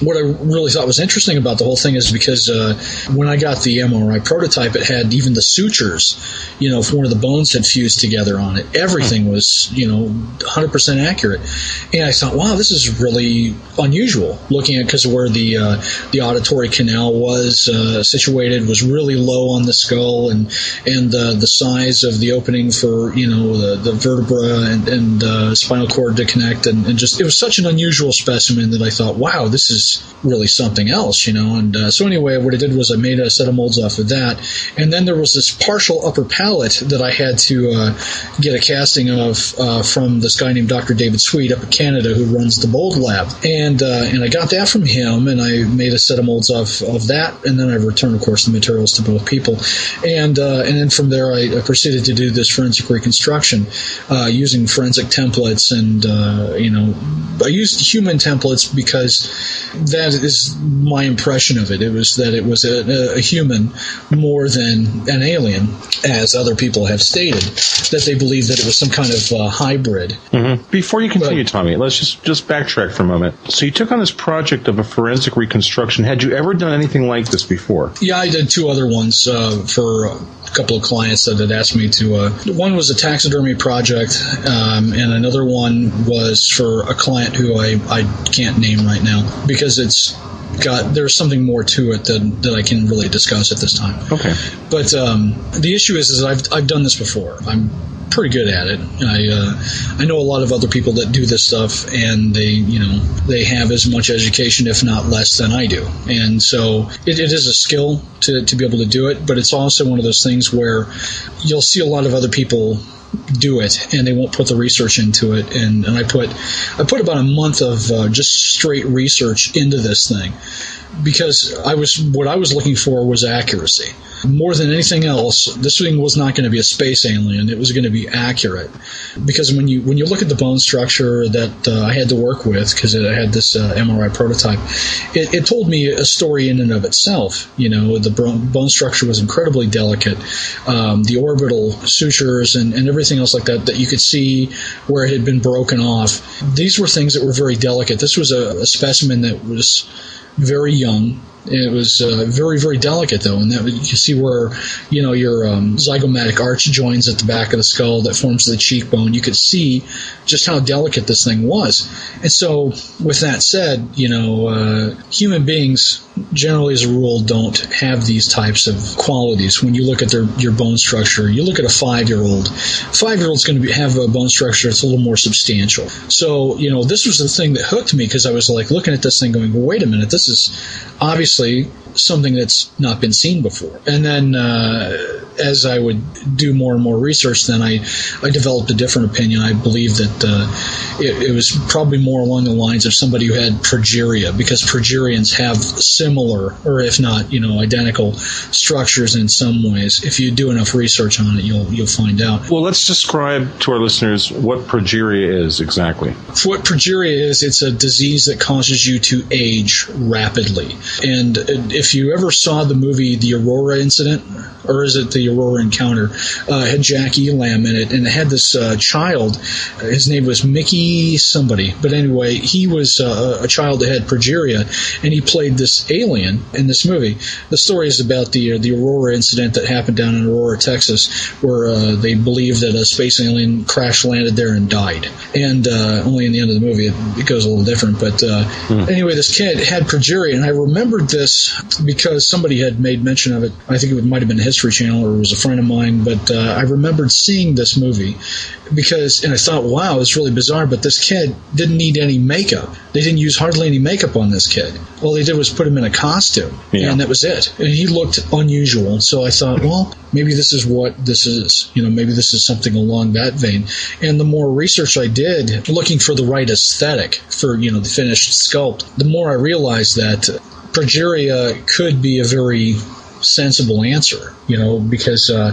What I really thought was interesting about the whole thing is because uh, when I got the MRI prototype, it had even the sutures, you know, if one of the bones had fused together on it. Everything was, you know, 100% accurate. And I thought, wow, this is really unusual. Looking at because where the uh, the auditory canal was uh, situated was really low on the skull, and and uh, the size of the opening for you know the, the vertebra and, and uh, spinal cord to connect, and, and just it was such an unusual specimen that I thought, wow, this is really something else, you know. And uh, so anyway, what I did was I made a set of molds off of that, and then there was this partial upper palate that I had to uh, get a casting of uh, from this guy named Dr. David Sweet up in Canada who runs the Bold Lab, and uh, and I got that from him, and I made a set of molds off of that, and then I returned, of course, the materials to both people, and uh, and then from there I, I proceeded to do this forensic reconstruction uh, using forensic templates, and uh, you know I used human templates because that is my impression of it. It was that it was a, a human more than an alien, as other people have stated, that they believe that it was some kind of uh, hybrid. Mm-hmm. Before you continue, Tommy, let's just just backtrack for a moment. So you took on this project of a forensic reconstruction. Had you ever done anything like this before? Yeah, I did two other ones uh, for a couple of clients that had asked me to. Uh, one was a taxidermy project, um, and another one was for a client who I, I can't name right now because it's got there's something more to it that, that I can really discuss at this time. Okay. But um, the issue is, is I've I've done this before. I'm pretty good at it. I uh, I know a lot of other people that do this stuff, and they you know they have as much education, if not less, than I do. And so it, it is a skill to to be able to do it, but it's also one of those things where you'll see a lot of other people do it and they won't put the research into it and, and I put I put about a month of uh, just straight research into this thing because I was what I was looking for was accuracy. More than anything else, this thing was not going to be a space alien. It was going to be accurate because when you when you look at the bone structure that uh, I had to work with because I had this uh, MRI prototype, it, it, told me a story in and of itself. You know, the bone structure was incredibly delicate. Um, the orbital sutures and, and everything else like that that you could see where it had been broken off. These were things that were very delicate. This was a, a specimen that was very young. It was uh, very, very delicate, though, and that you can see where, you know, your um, zygomatic arch joins at the back of the skull that forms the cheekbone. You could see just how delicate this thing was. And so, with that said, you know, uh, human beings generally, as a rule, don't have these types of qualities. When you look at their your bone structure, you look at a five year old. Five year old's going to have a bone structure that's a little more substantial. So, you know, this was the thing that hooked me because I was like looking at this thing, going, well, "Wait a minute, this is obviously something that's not been seen before." And then. Uh, as I would do more and more research, then I, I developed a different opinion. I believe that uh, it, it, was probably more along the lines of somebody who had progeria, because progerians have similar, or if not, you know, identical structures in some ways. If you do enough research on it, you'll you'll find out. Well, let's describe to our listeners what progeria is exactly. What progeria is, it's a disease that causes you to age rapidly. And if you ever saw the movie The Aurora Incident, or is it the Aurora Encounter, uh, had Jack Elam in it, and it had this uh, child. His name was Mickey somebody, but anyway, he was uh, a child that had progeria, and he played this alien in this movie. The story is about the uh, the Aurora incident that happened down in Aurora, Texas, where uh, they believe that a space alien crash landed there and died. And uh, only in the end of the movie it, it goes a little different. But hmm. anyway, this kid had progeria, and I remembered this because somebody had made mention of it. I think it might have been History Channel or it was a friend of mine, but uh, I remembered seeing this movie because, and I thought, wow, it's really bizarre. But this kid didn't need any makeup. They didn't use hardly any makeup on this kid. All they did was put him in a costume, yeah. and that was it. And he looked unusual. So I thought, well, maybe this is what this is. You know, maybe this is something along that vein. And the more research I did, looking for the right aesthetic for you know the finished sculpt, the more I realized that progeria could be a very sensible answer, you know, because uh,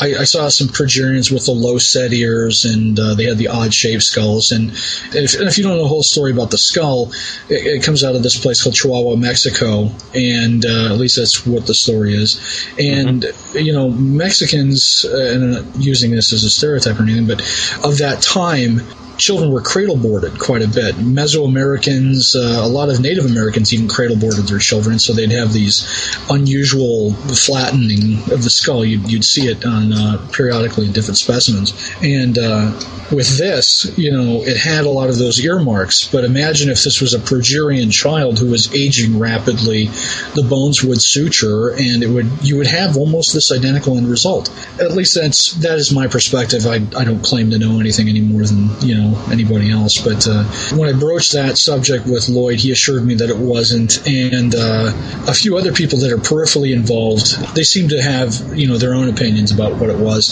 I, I, saw some progerians with the low set ears and uh, they had the odd shaped skulls. And if, and if, you don't know the whole story about the skull, it, it comes out of this place called Chihuahua, Mexico, and uh, at least that's what the story is. And mm-hmm. you know, Mexicans, uh, and I'm not using this as a stereotype or anything, but of that time, children were cradle boarded quite a bit. Mesoamericans, uh, a lot of Native Americans even cradle boarded their children, so they'd have these unusual flattening of the skull. You'd, you'd see it on uh, periodically in different specimens. And uh, with this, you know, it had a lot of those earmarks. But imagine if this was a progerian child who was aging rapidly, the bones would suture, and it would you would have almost this identical end result. At least that's that is my perspective. I I don't claim to know anything any more than you know anybody else. But uh, when I broached that subject with Lloyd, he assured me that it wasn't, and uh, a few other people that are peripherally involved, they seem to have you know their own opinions about what it was.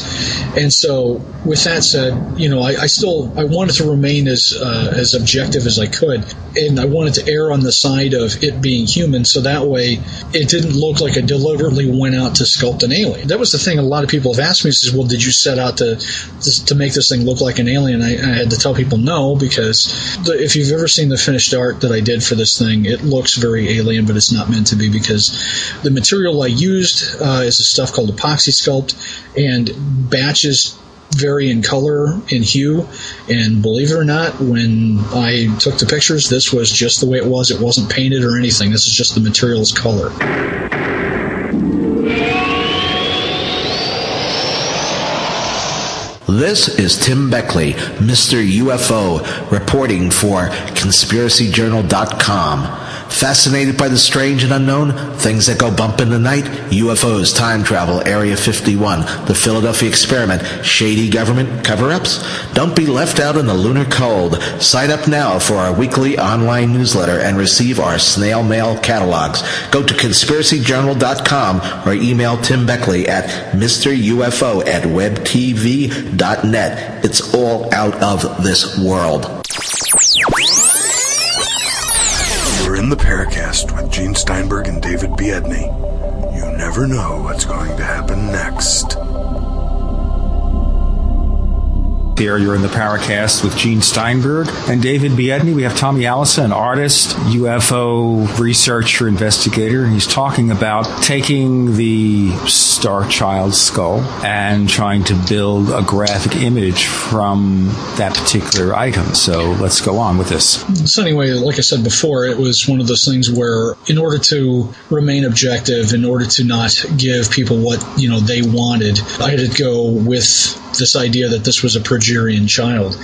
And so, with that said, you know, I, I still I wanted to remain as uh, as objective as I could, and I wanted to err on the side of it being human, so that way it didn't look like I deliberately went out to sculpt an alien. That was the thing. A lot of people have asked me, says, "Well, did you set out to to, make this thing look like an alien?" I, I had to tell tell people no because the, if you've ever seen the finished art that I did for this thing, it looks very alien, but it's not meant to be because the material I used uh, is a stuff called epoxy sculpt, and batches vary in color and hue. And believe it or not, when I took the pictures, this was just the way it was. It wasn't painted or anything. This is just the material's color. This is Tim Beckley, Mr. UFO, reporting for ConspiracyJournal.com. Fascinated by the strange and unknown? Things that go bump in the night? UFOs, time travel, Area 51, the Philadelphia experiment, shady government cover-ups? Don't be left out in the lunar cold. Sign up now for our weekly online newsletter and receive our snail mail catalogs. Go to conspiracyjournal.com or email Tim Beckley at MrUFO at webtv.net. It's all out of this world. You're in the Paracast with Gene Steinberg and David Biedny. You never know what's going to happen next. Here you're in the Paracast with Gene Steinberg and David Biedny. We have Tommy Allison, an artist, UFO researcher, investigator, and he's talking about taking the Starchild skull and trying to build a graphic image from that particular item. So let's go on with this. So anyway, like I said before, it was one of those things where, in order to remain objective, in order to not give people what you know they wanted, I had to go with this idea that this was a Progerian child.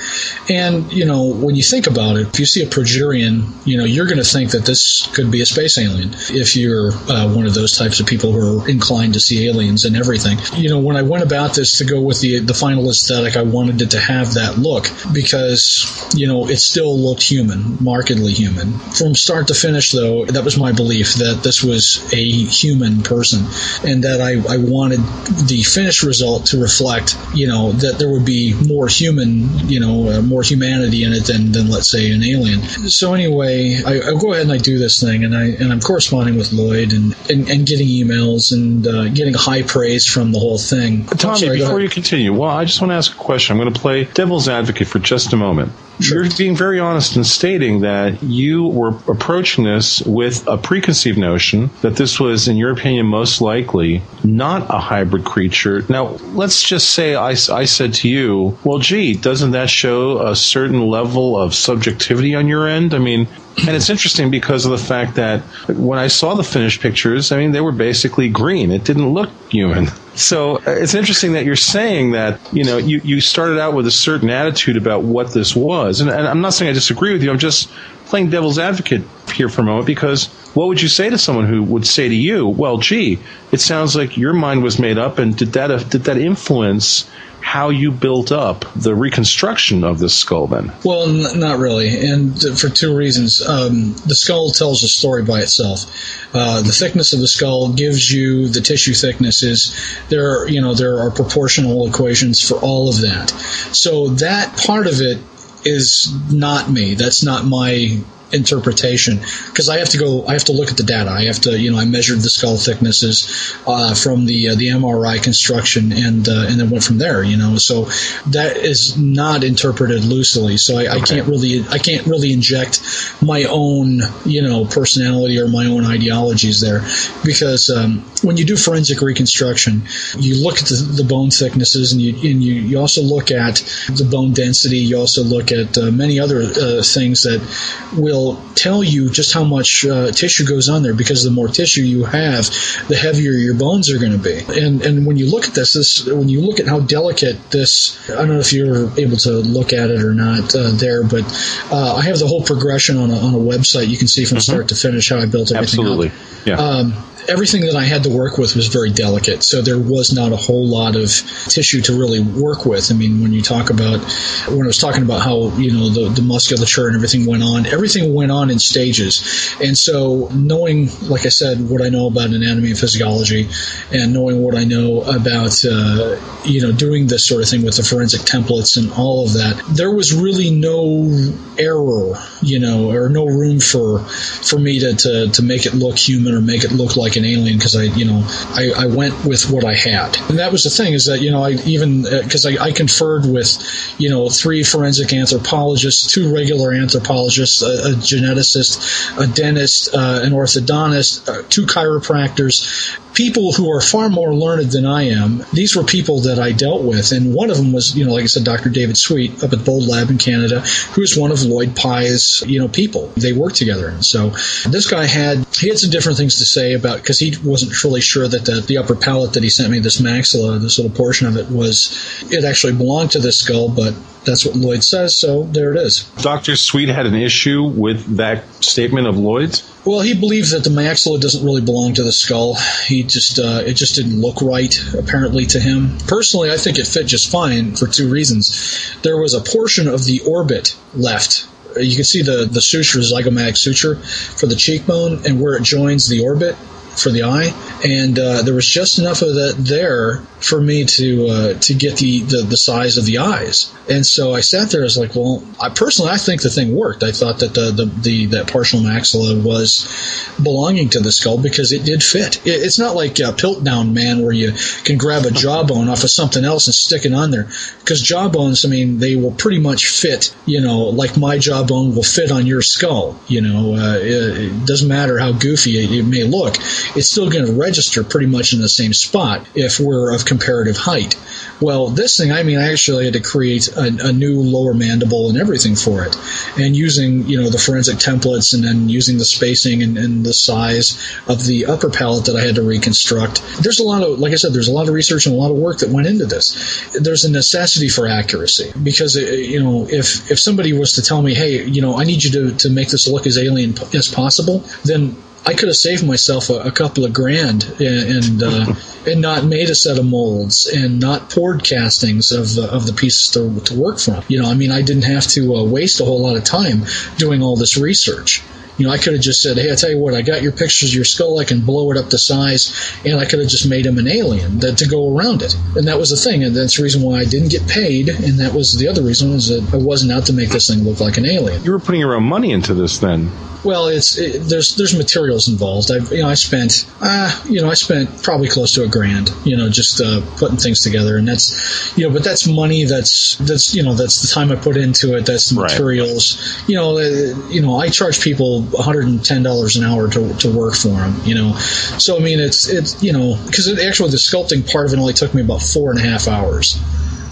And, you know, when you think about it, if you see a Progerian, you know, you're going to think that this could be a space alien if you're uh, one of those types of people who are inclined to see aliens and everything. You know, when I went about this to go with the, the final aesthetic, I wanted it to have that look because, you know, it still looked human, markedly human. From start to finish, though, that was my belief that this was a human person and that I, I wanted the finished result to reflect, you know, that there would be more human, you know, uh, more humanity in it than, than let's say an alien. So anyway, I, I go ahead and I do this thing, and I and I'm corresponding with Lloyd and and, and getting emails and uh, getting high praise from the whole thing. Tommy, Sorry, before you continue, well, I just want to ask a question. I'm going to play devil's advocate for just a moment. You're being very honest in stating that you were approaching this with a preconceived notion that this was, in your opinion, most likely not a hybrid creature. Now, let's just say I, I said to you, well, gee, doesn't that show a certain level of subjectivity on your end? I mean, and it's interesting because of the fact that when I saw the finished pictures, I mean, they were basically green. It didn't look human. So uh, it's interesting that you're saying that, you know, you, you started out with a certain attitude about what this was. And, and I'm not saying I disagree with you. I'm just playing devil's advocate here for a moment because what would you say to someone who would say to you, well, gee, it sounds like your mind was made up and did that, uh, did that influence how you built up the reconstruction of this skull then? Well, n- not really, and for two reasons. Um, the skull tells a story by itself. Uh, the thickness of the skull gives you the tissue thicknesses. There, are, you know, there are proportional equations for all of that. So that part of it is not me. That's not my interpretation because I have to go. I have to look at the data. I have to, you know, I measured the skull thicknesses uh, from the uh, the MRI construction and uh, and then went from there. You know, so that is not interpreted loosely. So I, I can't really I can't really inject my own you know personality or my own ideologies there because um, when you do forensic reconstruction, you look at the, the bone thicknesses and you and you, you also look at the bone density. You also look at uh, many other uh, things that will tell you just how much uh, tissue goes on there because the more tissue you have, the heavier your bones are going to be. And and when you look at this, this when you look at how delicate this, I don't know if you're able to look at it or not uh, there, but uh, I have the whole progression on a, on a website. You can see from start to finish how I built everything up. Absolutely. Yeah. Um, everything that I had to work with was very delicate, so there was not a whole lot of tissue to really work with. I mean, when you talk about when I was talking about how you know the, the musculature and everything went on, everything went on in stages, and so knowing, like I said, what I know about anatomy and physiology, and knowing what I know about uh, you know doing this sort of thing with the forensic templates and all of that, there was really no error, you know, or no room for for me to, to, to make it look human or make it look like an alien because I, you know, I, I went with what I had. And that was the thing is that, you know, I even, because I, I conferred with, you know, three forensic anthropologists, two regular anthropologists, a, a geneticist, a dentist, uh, an orthodontist, uh, two chiropractors, people who are far more learned than I am. These were people that I dealt with, and one of them was, you know, like I said, Dr. David Sweet up at Bold Lab in Canada, who is one of Lloyd Pye's, you know, people. They work together, and so this guy had he had some different things to say about because he wasn't really sure that the, the upper palate that he sent me, this maxilla, this little portion of it was it actually belonged to this skull, but that's what Lloyd says, so there it is. Dr. Sweet had an issue with that statement of Lloyd's? Well, he believes that the maxilla doesn't really belong to the skull. He just uh, it just didn't look right apparently to him. Personally, I think it fit just fine for two reasons. There was a portion of the orbit left. You can see the the suture, zygomatic suture for the cheekbone, and where it joins the orbit for the eye, and uh, there was just enough of that there for me to uh, to get the, the, the size of the eyes. And so I sat there. I was like, well, I personally I think the thing worked. I thought that the the, the that partial maxilla was belonging to the skull because it did fit. It, it's not like a Piltdown man where you can grab a [LAUGHS] jawbone off of something else and stick it on there. Because jawbones, I mean, they will pretty much fit. You know, like my jawbone will fit on your skull. You know, uh, it, it doesn't matter how goofy it, it may look it's still going to register pretty much in the same spot if we're of comparative height. Well, this thing, I mean, I actually had to create a, a, new lower mandible and everything for it, and using you know the forensic templates and then using the spacing and, and, the size of the upper palate that I had to reconstruct. There's a lot of, like I said, there's a lot of research and a lot of work that went into this. There's a necessity for accuracy because uh, you know if if somebody was to tell me, hey, you know, I need you to to make this look as alien as possible, then I could have saved myself a, a couple of grand and and, uh, [LAUGHS] and, not made a set of molds and not poured castings of the, of the pieces to, to work from. You know, I mean, I didn't have to uh, waste a whole lot of time doing all this research. You know, I could have just said, "Hey, I tell you what, I got your pictures of your skull. I can blow it up to size, and I could have just made him an alien that, to go around it." And that was the thing, and that's the reason why I didn't get paid. And that was the other reason was that I wasn't out to make this thing look like an alien. You were putting your own money into this, then. Well, it's it, there's there's materials involved. I you know I spent uh, you know I spent probably close to a grand you know just uh, putting things together, and that's you know but that's money that's that's you know that's the time I put into it. That's the materials. Right. You know uh, you know I charge people 110 dollars an hour to, to work for them. You know, so I mean it's it's you know because actually the sculpting part of it only took me about four and a half hours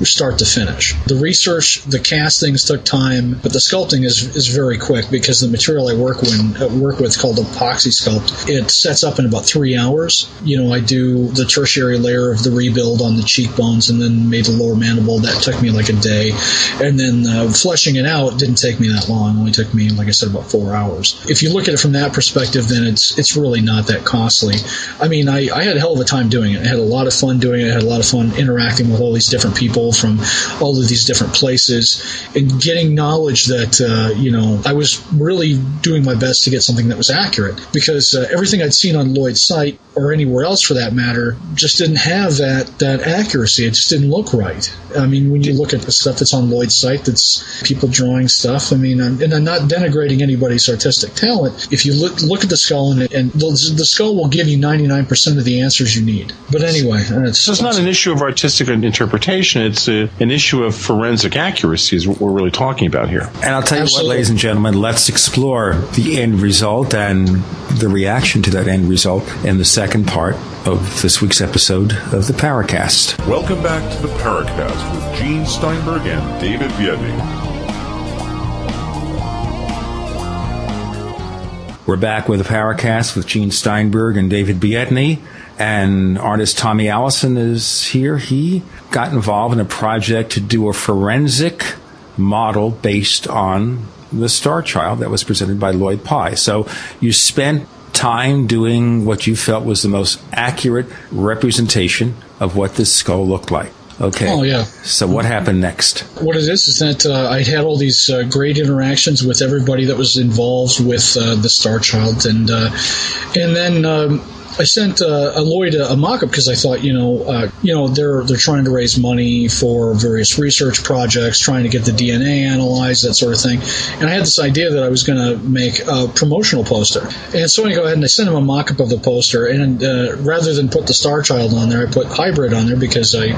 start to finish. The research, the castings took time, but the sculpting is, is very quick because the material I work with, uh, work with called epoxy sculpt. It sets up in about three hours. You know, I do the tertiary layer of the rebuild on the cheekbones and then made the lower mandible. That took me like a day. And then uh, fleshing it out didn't take me that long. It only took me, like I said, about four hours. If you look at it from that perspective, then it's it's really not that costly. I mean, I, I had a hell of a time doing it. I had a lot of fun doing it. I had a lot of fun interacting with all these different people from all of these different places and getting knowledge that, uh, you know, I was really doing my best to get something that was accurate because uh, everything I'd seen on Lloyd's site or anywhere else for that matter just didn't have that, that accuracy. It just didn't look right. I mean, when you look at the stuff that's on Lloyd's site, that's people drawing stuff. I mean, I'm, and I'm not denigrating anybody's artistic talent. If you look, look at the skull and, and the, the skull will give you 99% of the answers you need. But anyway, it's, so it's not an issue of artistic interpretation. It's a, an issue of forensic accuracy is what we're really talking about here. And I'll tell you Absolutely. what, ladies and gentlemen, let's explore the end result and the reaction to that end result in the second part of this week's episode of the Paracast. Welcome back to the Paracast with Gene Steinberg and David Biedny. We're back with the Paracast with Gene Steinberg and David Biedny. And artist Tommy Allison is here. He got involved in a project to do a forensic model based on the Starchild that was presented by Lloyd Pye. So you spent time doing what you felt was the most accurate representation of what this skull looked like. Okay. Oh yeah. So what happened next? What it is is that uh, I had all these uh, great interactions with everybody that was involved with uh, the Starchild, and uh, and then um, I sent uh, Lloyd a, a mock-up because I thought, you know, uh, you know, they're they're trying to raise money for various research projects, trying to get the DNA analyzed, that sort of thing. And I had this idea that I was going to make a promotional poster. And so I go ahead and I sent him a mock-up of the poster. And uh, rather than put the Starchild on there, I put Hybrid on there because I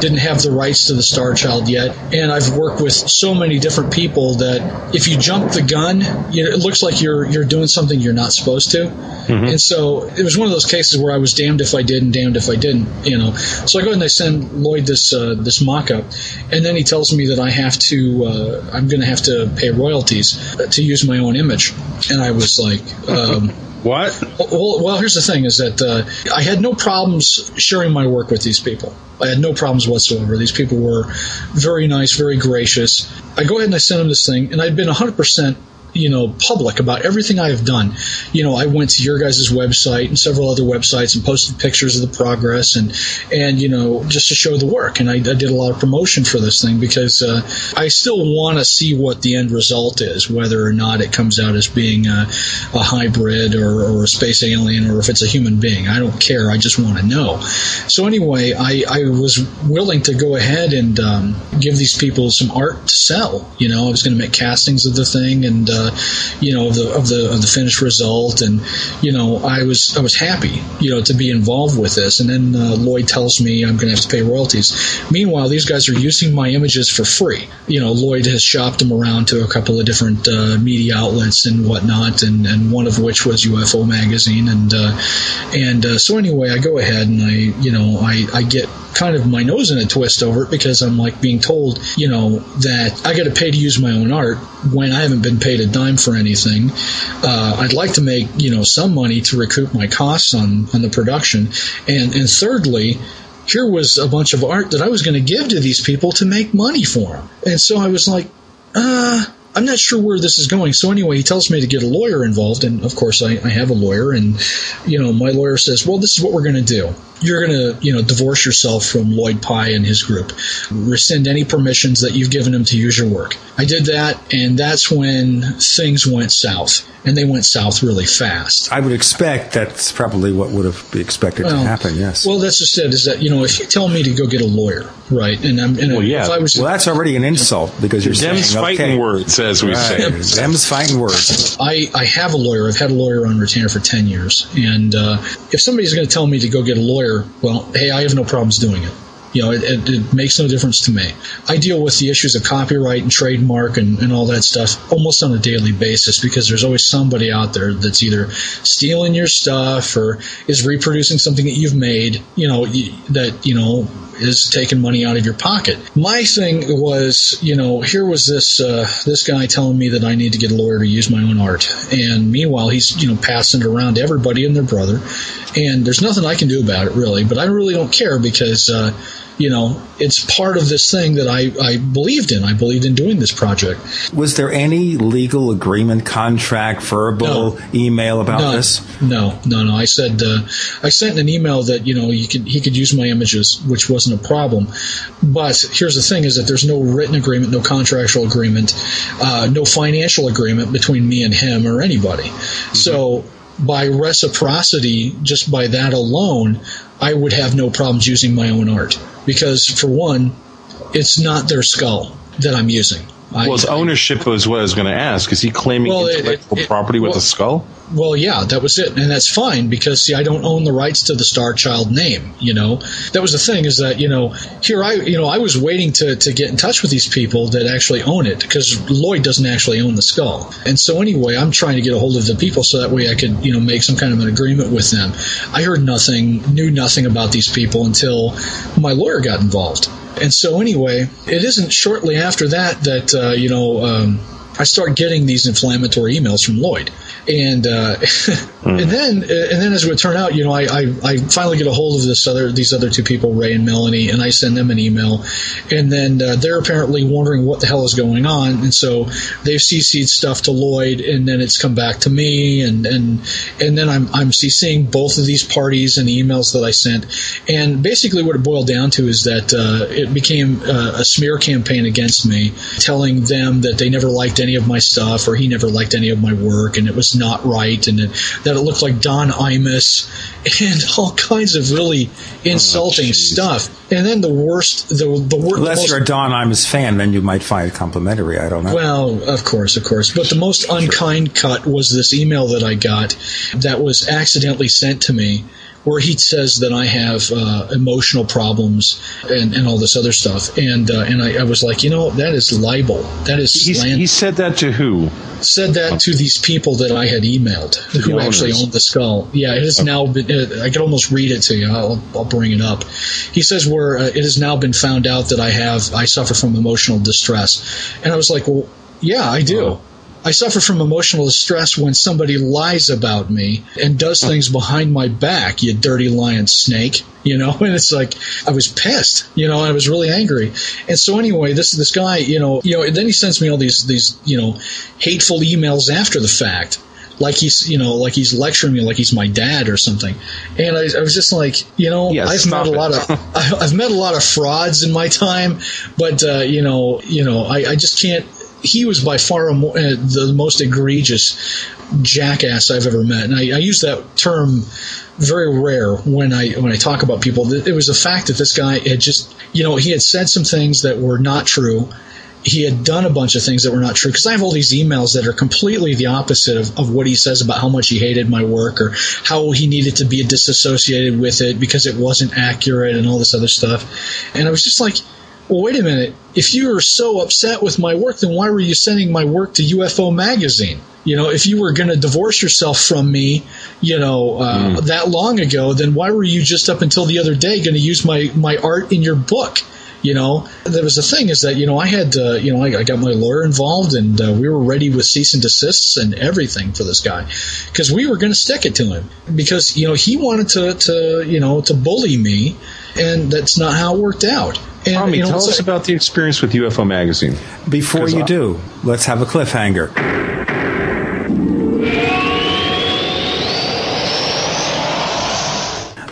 didn't have the rights to the Starchild yet. And I've worked with so many different people that if you jump the gun, you know, it looks like you're you're doing something you're not supposed to. Mm-hmm. And so it was one of those cases where I was damned if I did and damned if I didn't, you know. So I go ahead and I send Lloyd this uh, this mock-up, and then he tells me that I have to, uh, I'm going to have to pay royalties to use my own image, and I was like. Um, [LAUGHS] What? Well, well, here's the thing: is that uh, I had no problems sharing my work with these people. I had no problems whatsoever. These people were very nice, very gracious. I go ahead and I send them this thing, and I'd been 100 percent you know, public about everything I have done. You know, I went to your guys' website and several other websites and posted pictures of the progress and, and, you know, just to show the work. And I, I did a lot of promotion for this thing because, uh, I still want to see what the end result is, whether or not it comes out as being a, a hybrid or, or a space alien or if it's a human being. I don't care. I just want to know. So anyway, I, I was willing to go ahead and, um, give these people some art to sell. You know, I was going to make castings of the thing and, uh, you know, of the, of the, of the finished result. And, you know, I was, I was happy, you know, to be involved with this. And then, uh, Lloyd tells me I'm going to have to pay royalties. Meanwhile, these guys are using my images for free. You know, Lloyd has shopped them around to a couple of different, uh, media outlets and whatnot. And, and one of which was UFO magazine. And, uh, and, uh, so anyway, I go ahead and I, you know, I, I get kind of my nose in a twist over it because I'm like being told, you know, that I got to pay to use my own art when I haven't been paid a dime for anything. Uh, I'd like to make, you know, some money to recoup my costs on, on the production. And, and thirdly, here was a bunch of art that I was going to give to these people to make money for them. And so I was like, uh, I'm not sure where this is going. So anyway, he tells me to get a lawyer involved, and of course I, I have a lawyer, and you know my lawyer says, well, this is what we're going to do. You're going to you know divorce yourself from Lloyd Pye and his group, rescind any permissions that you've given him to use your work. I did that, and that's when things went south, and they went south really fast. I would expect that's probably what would have been expected to happen. Yes. Well, that's just it. Is that you know if you tell me to go get a lawyer, right? And I'm and Well, yeah. if I was well, that's already an insult because you're Them's saying fighting okay, words, as we right, say. Them's fighting words. I, I have a lawyer. I've had a lawyer on retainer for 10 years. And uh, if somebody's going to tell me to go get a lawyer, well, hey, I have no problems doing it. You know, it, it, it makes no difference to me. I deal with the issues of copyright and trademark and, and all that stuff almost on a daily basis because there's always somebody out there that's either stealing your stuff or is reproducing something that you've made, you know, that, you know, is taking money out of your pocket. My thing was, you know, here was this uh, this guy telling me that I need to get a lawyer to use my own art, and meanwhile he's you know passing it around to everybody and their brother, and there's nothing I can do about it really. But I really don't care because. Uh, you know, it's part of this thing that I, I believed in. I believed in doing this project. Was there any legal agreement, contract, verbal, email about no, this? No, no, no. I said uh, I sent an email that you know you could he could use my images, which wasn't a problem. But here's the thing: is that there's no written agreement, no contractual agreement, uh, no financial agreement between me and him or anybody. So by reciprocity, just by that alone, I would have no problems using my own art because, for one, it's not their skull that I'm using. Well, his ownership was what I was going to ask. Is he claiming Well, intellectual it- property with a skull? Well, yeah, that was it, and that's fine because see, I don't own the rights to the Starchild name. You know, that was the thing is that you know here I you know I was waiting to to get in touch with these people that actually own it because Lloyd doesn't actually own the skull, and so anyway, I'm trying to get a hold of the people so that way I could you know make some kind of an agreement with them. I heard nothing, knew nothing about these people until my lawyer got involved, and so anyway, it isn't shortly after that that uh, you know. Um, I start getting these inflammatory emails from Lloyd, and uh, [LAUGHS] and then and then as it would turn out, you know, I, I, I finally get a hold of this other these other two people, Ray and Melanie, and I send them an email, and then uh, they're apparently wondering what the hell is going on, and so they've CC'd stuff to Lloyd, and then it's come back to me, and and and then I'm I'm CCing both of these parties and the emails that I sent, and basically what it boiled down to is that uh, it became uh, a smear campaign against me, telling them that they never liked any of my stuff or he never liked any of my work. And it was not right and that it looked like Don Imus and [LAUGHS] all kinds of really oh, insulting stuff. And then the worst, the the worst. Unless you're a Don Imus fan, then you might find it complimentary. I don't know. Well, of course, of course. But the most unkind cut was this email that I got that was accidentally sent to me where he says that I have uh, emotional problems and, and all this other stuff. And uh, and I, I was like, you know, that is libel. That is slander. he said that to who? said that to these people that I had emailed who actually owned the skull. Yeah, it has now been. Uh, I could almost read it to you. I'll, I'll bring it up. He says where uh, it has now been found out that I have I suffer from emotional distress, and I was like, well, yeah, I do. I suffer from emotional distress when somebody lies about me and does things behind my back, you dirty lion snake. You know, [LAUGHS] and it's like I was pissed, you know, I was really angry. And so anyway, this this guy, you know, you know, then he sends me all these these, you know, hateful emails after the fact like he's you know like he's lecturing me like he's my dad or something and i, I was just like you know i've met a lot of I- [LAUGHS] i've met a lot of frauds in my time but uh, you know you know I, I just can't he was by far a mo- uh, the most egregious jackass i've ever met and I, I use that term very rare when I when I talk about people. It was a fact that this guy had just you know he had said some things that were not true. He had done a bunch of things that were not true because I have all these emails that are completely the opposite of, of what he says about how much he hated my work or how he needed to be disassociated with it because it wasn't accurate and all this other stuff. And I was just like, well, wait a minute. If you were so upset with my work, then why were you sending my work to UFO magazine? You know, if you were going to divorce yourself from me, you know, uh, that long ago, then why were you just up until the other day going to use my, my art in your book? You know, there was the thing is that, you know, I had, uh, you know, I, I got my lawyer involved and uh, we were ready with cease and desists and everything for this guy because we were going to stick it to him because, you know, he wanted to, to, you know, to bully me and that's not how it worked out. And, Tommy, you know, tell us like- about the experience with UFO Magazine. Before you I- do, let's have a cliffhanger.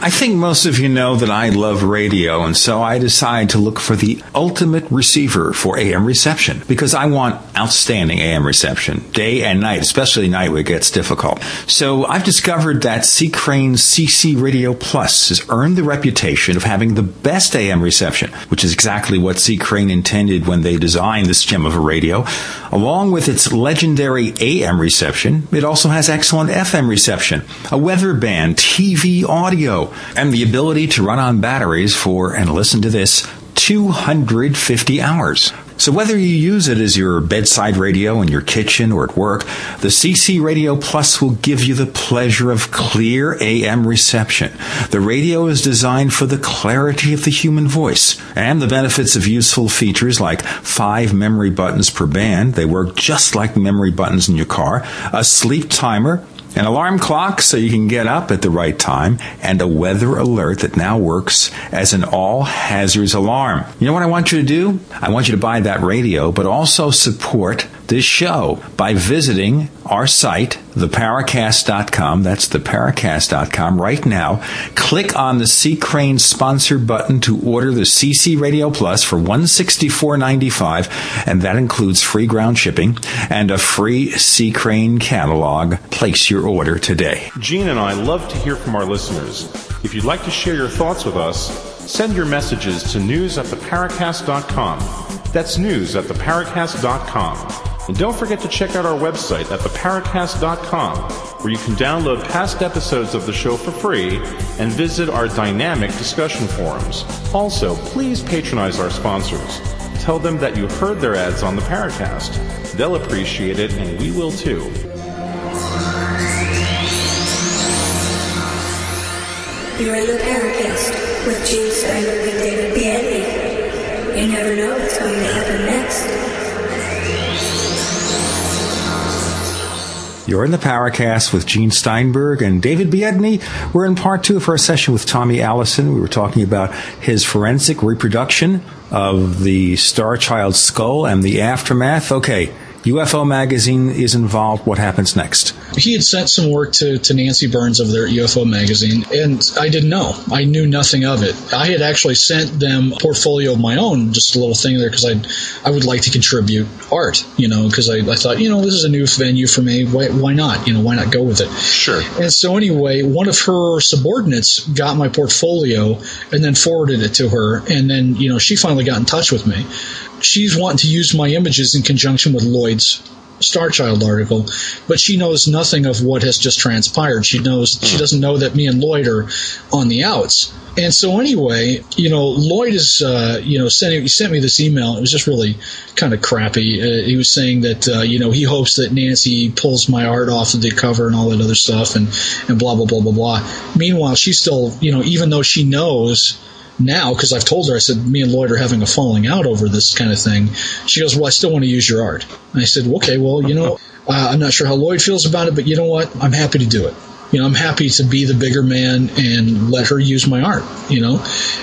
I think most of you know that I love radio, and so I decided to look for the ultimate receiver for AM reception because I want outstanding AM reception, day and night, especially night where it gets difficult. So I've discovered that C. Crane's CC Radio Plus has earned the reputation of having the best AM reception, which is exactly what C. Crane intended when they designed this gem of a radio. Along with its legendary AM reception, it also has excellent FM reception, a weather band, TV audio, and the ability to run on batteries for, and listen to this, 250 hours. So whether you use it as your bedside radio in your kitchen or at work, the CC Radio Plus will give you the pleasure of clear AM reception. The radio is designed for the clarity of the human voice and the benefits of useful features like five memory buttons per band. They work just like memory buttons in your car, a sleep timer, an alarm clock so you can get up at the right time, and a weather alert that now works as an all hazards alarm. You know what I want you to do? I want you to buy that radio, but also support this show by visiting our site, theparacast.com. That's theparacast.com right now. Click on the C. Crane sponsor button to order the CC Radio Plus for $164.95, and that includes free ground shipping and a free C. Crane catalog. Place your order today. Gene and I love to hear from our listeners. If you'd like to share your thoughts with us, send your messages to news at theparacast.com. That's news at theparacast.com. And don't forget to check out our website at theparacast.com, where you can download past episodes of the show for free and visit our dynamic discussion forums. Also, please patronize our sponsors. Tell them that you heard their ads on the Paracast. They'll appreciate it, and we will too. You're the Paracast with Steinberg and David Biedny. You never know what's going to happen next. You're in the Paracast with Gene Steinberg and David Biedny. We're in part two of our session with Tommy Allison. We were talking about his forensic reproduction of the Starchild skull and the aftermath. Okay, UFO magazine is involved. What happens next? he had sent some work to, to Nancy Birnes of their UFO magazine, and I didn't know. I knew nothing of it. I had actually sent them a portfolio of my own, just a little thing there, because I I would like to contribute art, you know, because I, I thought, you know, this is a new venue for me. Why, why not? You know, why not go with it? Sure. And so anyway, one of her subordinates got my portfolio and then forwarded it to her, and then you know she finally got in touch with me. She's wanting to use my images in conjunction with Lloyd's Starchild article, but she knows nothing of what has just transpired. She knows she doesn't know that me and Lloyd are on the outs. And so anyway, you know, Lloyd is, uh, you know, sending, he sent me this email. It was just really kind of crappy. Uh, he was saying that, uh, you know, he hopes that Nancy pulls my art off of the cover and all that other stuff and, and blah, blah, blah, blah, blah. Meanwhile, she's still, you know, even though she knows now because I've told her I said me and Lloyd are having a falling out over this kind of thing. She goes, "Well, I still want to use your art." And I said, "Okay, well, you know, uh, I'm not sure how Lloyd feels about it, but you know what? I'm happy to do it." You know, I'm happy to be the bigger man and let her use my art, you know?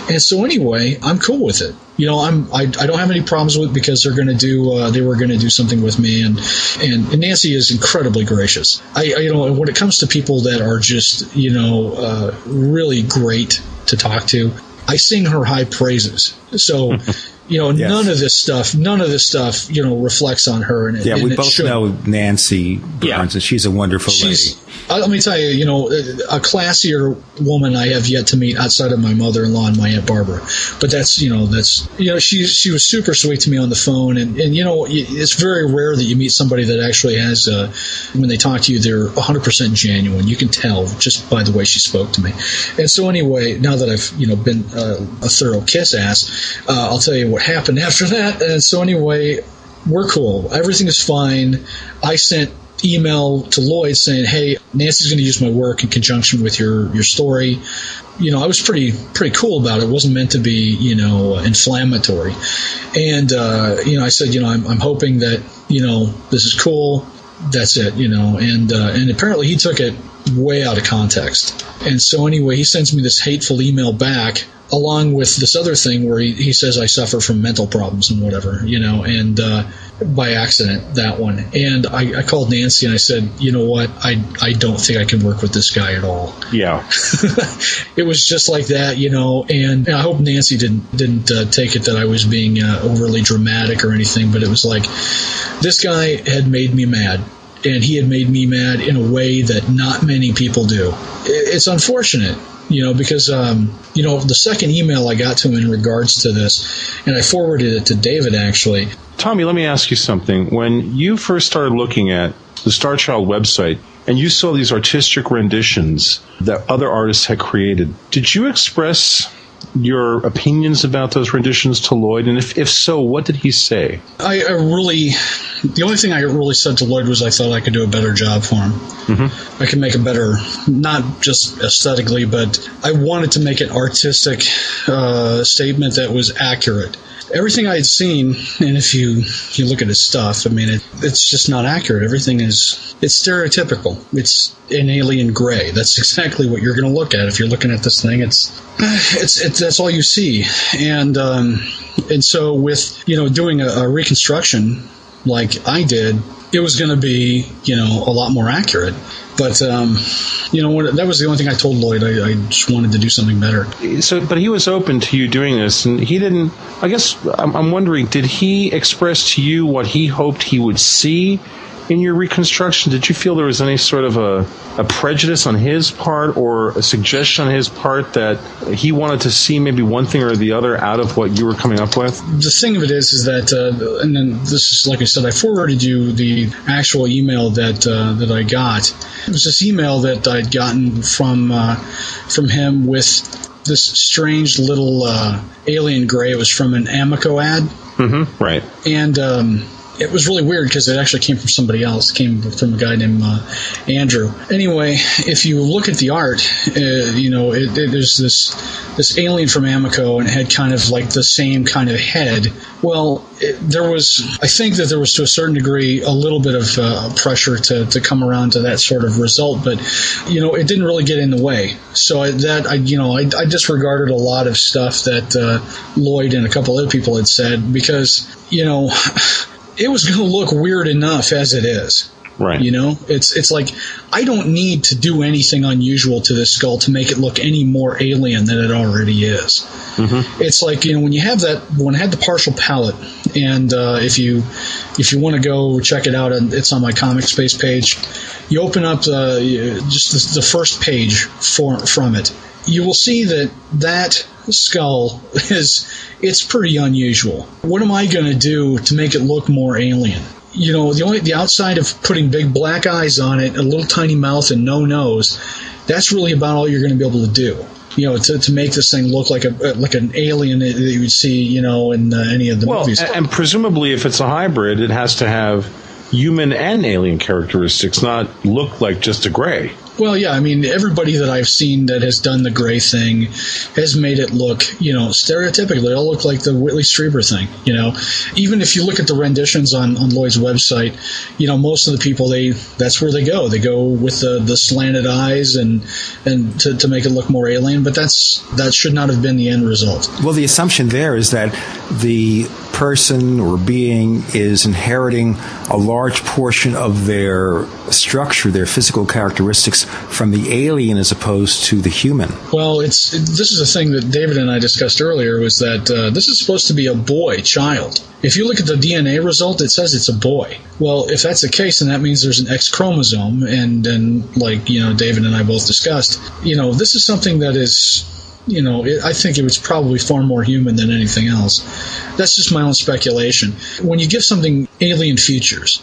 And so anyway, I'm cool with it. You know, I'm, I, I don't have any problems with it because they're going to do, uh, they were going to do something with me and, and, and Nancy is incredibly gracious. I, I, you know, when it comes to people that are just, you know, uh, really great to talk to, I sing her high praises. So, [LAUGHS] you know, yes. none of this stuff, none of this stuff, you know, reflects on her. And it, yeah, and we both should. know Nancy Birnes, yeah. and she's a wonderful she's, lady. Uh, let me tell you, you know, a classier woman I have yet to meet outside of my mother-in-law and my aunt Barbara. But that's, you know, that's, you know, she she was super sweet to me on the phone, and and you know, it's very rare that you meet somebody that actually has, uh, when they talk to you, they're 100% genuine. You can tell just by the way she spoke to me. And so anyway, now that I've you know been uh, a thorough kiss ass, uh, I'll tell you what happened after that. And so anyway, we're cool. Everything is fine. I sent email to Lloyd saying, "Hey, Nancy's going to use my work in conjunction with your your story." You know, I was pretty pretty cool about it. It wasn't meant to be, you know, inflammatory. And uh, you know, I said, you know, I'm, I'm hoping that you know this is cool. That's it, you know. And uh, and apparently he took it way out of context. And so anyway, he sends me this hateful email back along with this other thing where he, he says I suffer from mental problems and whatever, you know, and uh, by accident that one. And I, I, called Nancy and I said, you know what, I I don't think I can work with this guy at all. Yeah, [LAUGHS] it was just like that, you know. And, and I hope Nancy didn't didn't uh, take it that I was being uh, overly dramatic or anything, but it was like this guy had made me mad and he had made me mad in a way that not many people do. It's unfortunate, you know, because, um, you know, the second email I got to him in regards to this, and I forwarded it to David actually. Tommy, let me ask you something. When you first started looking at the Starchild website, and you saw these artistic renditions that other artists had created, did you express your opinions about those renditions to Lloyd? And if, if so, what did he say? I, I really, the only thing I really said to Lloyd was I thought I could do a better job for him. Mm-hmm. I could make a better, not just aesthetically, but I wanted to make an artistic uh, statement that was accurate everything I had seen, and if you you look at his stuff, I mean, it, it's just not accurate. Everything is it's stereotypical. It's an alien gray. That's [LAUGHS] exactly what you're going to look at if you're looking at this thing. It's it's, it's that's all you see, and um, and so with you know doing a, a reconstruction like I did, it was going to be you know a lot more accurate. But um, you know, that was the only thing I told Lloyd. I, I, just wanted to do something better. So, but he was open to you doing this, and he didn't. I guess I'm, I'm wondering, did he express to you what he hoped he would see in your reconstruction? Did you feel there was any sort of a, a prejudice on his part or a suggestion on his part that he wanted to see maybe one thing or the other out of what you were coming up with? The thing of it is, is that, uh, and then this is like I said, I forwarded you the actual email that uh, that I got. It was this email that I'd gotten from uh, from him with this strange little uh, alien gray. It was from an Amoco ad. Mm-hmm, right. And um, it was really weird because it actually came from somebody else. It came from a guy named uh, Andrew. Anyway, if you look at the art, uh, you know, it, it, there's this this alien from Amoco, and it had kind of like the same kind of head. Well, it, there was, I think that there was to a certain degree a little bit of uh, pressure to, to come around to that sort of result, but you know, it didn't really get in the way. So I, that I, you know, I, I disregarded a lot of stuff that uh, Lloyd and a couple other people had said because you know [LAUGHS] it was going to look weird enough as it is. Right. You know, it's it's like I don't need to do anything unusual to this skull to make it look any more alien than it already is. Mm-hmm. It's like you know when you have that when I had the partial palate, and uh, if you if you want to go check it out, it's on my comic space page. You open up uh, just the, the first page for, from it. You will see that that skull [LAUGHS] is it's pretty unusual. What am I going to do to make it look more alien? You know, the only the outside of putting big black eyes on it, a little tiny mouth, and no nose, that's really about all you're going to be able to do. You know, to, to make this thing look like a like an alien that you would see, you know, in uh, any of the well, movies. And presumably, if it's a hybrid, it has to have human and alien characteristics, not look like just a gray. Well, yeah, I mean, everybody that I've seen that has done the gray thing has made it look, you know, stereotypically. All look like the Whitley Strieber thing, you know. Even if you look at the renditions on, on Lloyd's website, you know, most of the people, they that's where they go. They go with the, the slanted eyes and and to, to make it look more alien, but that's that should not have been the end result. Well, the assumption there is that the person or being is inheriting a large portion of their structure, their physical characteristics from the alien as opposed to the human. Well, it's this is a thing that David and I discussed earlier was that uh, this is supposed to be a boy child. If you look at the DNA result, it says it's a boy. Well, if that's the case, then that means there's an X chromosome, and and like you know, David and I both discussed, you know, this is something that is you know, it, I think it was probably far more human than anything else. That's just my own speculation. When you give something alien features,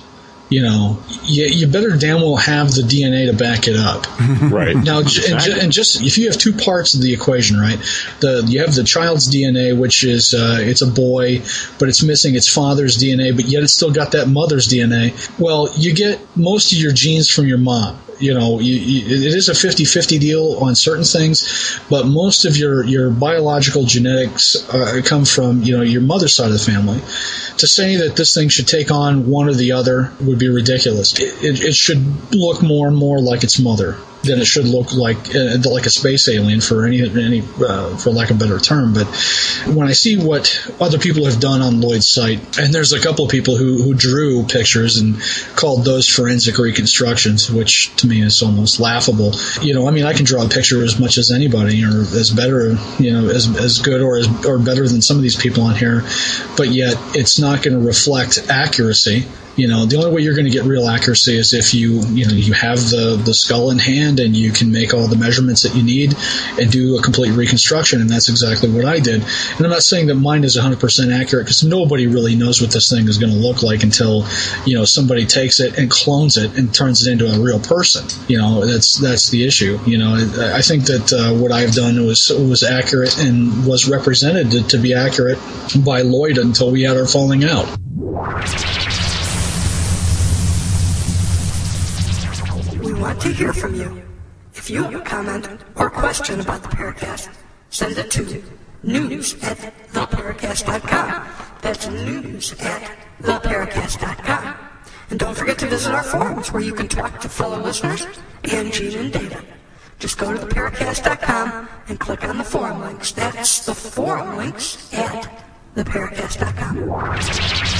you know, you, you better damn well have the DNA to back it up. [LAUGHS] right. Now, and, ju- and just if you have two parts of the equation, right? The you have the child's DNA, which is uh, it's a boy, but it's missing its father's DNA, but yet it's still got that mother's DNA. Well, you get most of your genes from your mom you know, you, you, it is a 50-50 deal on certain things, but most of your, your biological genetics uh, come from, you know, your mother's side of the family. To say that this thing should take on one or the other would be ridiculous. It, it, it should look more and more like its mother than it should look like uh, like a space alien for any any uh, for lack of a better term. But when I see what other people have done on Lloyd's site, and there's a couple of people who who drew pictures and called those forensic reconstructions, which to me is almost laughable. You know, I mean, I can draw a picture as much as anybody, or as better, you know, as as good or as or better than some of these people on here, but yet it's not going to reflect accuracy you know, the only way you're going to get real accuracy is if you, you know, you have the, the skull in hand and you can make all the measurements that you need and do a complete reconstruction. And that's exactly what I did. And I'm not saying that mine is 100% accurate because nobody really knows what this thing is going to look like until, you know, somebody takes it and clones it and turns it into a real person. You know, that's, that's the issue. You know, I think that uh, what I've done was, was accurate and was represented to, to be accurate by Lloyd until we had our falling out. Want to hear from you. If you have a comment or question about the Paracast, send it to news at theparacast.com. That's news at theparacast.com. And don't forget to visit our forums where you can talk to fellow listeners and Gene and Data. Just go to theparacast.com and click on the forum links. That's the forum links at theparacast.com.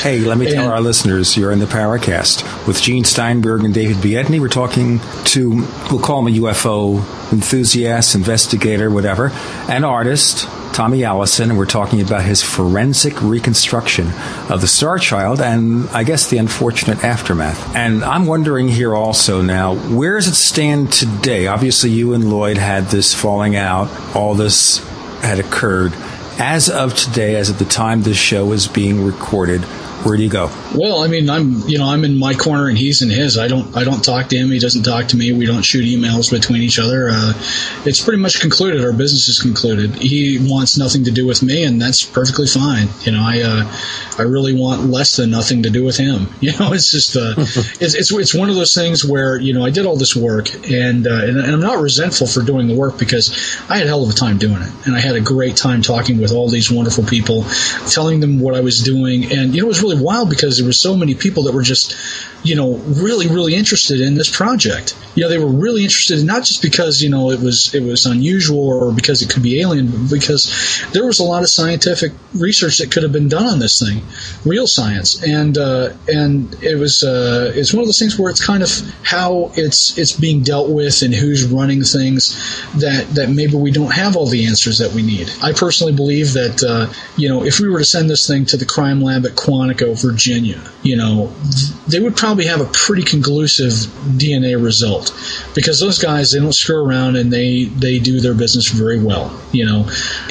Hey, let me tell our listeners you're in the Paracast with Gene Steinberg and David Biedny. We're talking to, we'll call him a UFO enthusiast, investigator, whatever, an artist, Tommy Allison, and we're talking about his forensic reconstruction of the Starchild and I guess the unfortunate aftermath. And I'm wondering here also now, where does it stand today? Obviously, you and Lloyd had this falling out, all this had occurred. As of today, as of the time this show is being recorded, where do you go? Well, I mean, I'm you know I'm in my corner and he's in his. I don't I don't talk to him. He doesn't talk to me. We don't shoot emails between each other. Uh, it's pretty much concluded. Our business is concluded. He wants nothing to do with me, and that's perfectly fine. You know, I uh, I really want less than nothing to do with him. [LAUGHS] You know, it's just uh, [LAUGHS] it's, it's it's one of those things where you know I did all this work and, uh, and and I'm not resentful for doing the work because I had a hell of a time doing it, and I had a great time talking with all these wonderful people, telling them what I was doing, and you know it was really wild because there were so many people that were just you know really really interested in this project. You know, they were really interested not just because you know it was it was unusual or because it could be alien, but because there was a lot of scientific research that could have been done on this thing, real science, and uh, and it was uh, it's one of those things where it's kind of how it's it's being dealt with and who's running things that that maybe we don't have all the answers that we need. I personally believe that uh, you know if we were to send this thing to the crime lab at Quantico, Virginia, you know they would probably have a pretty conclusive DNA result because those guys they don't screw around and they they do their business very well. You know,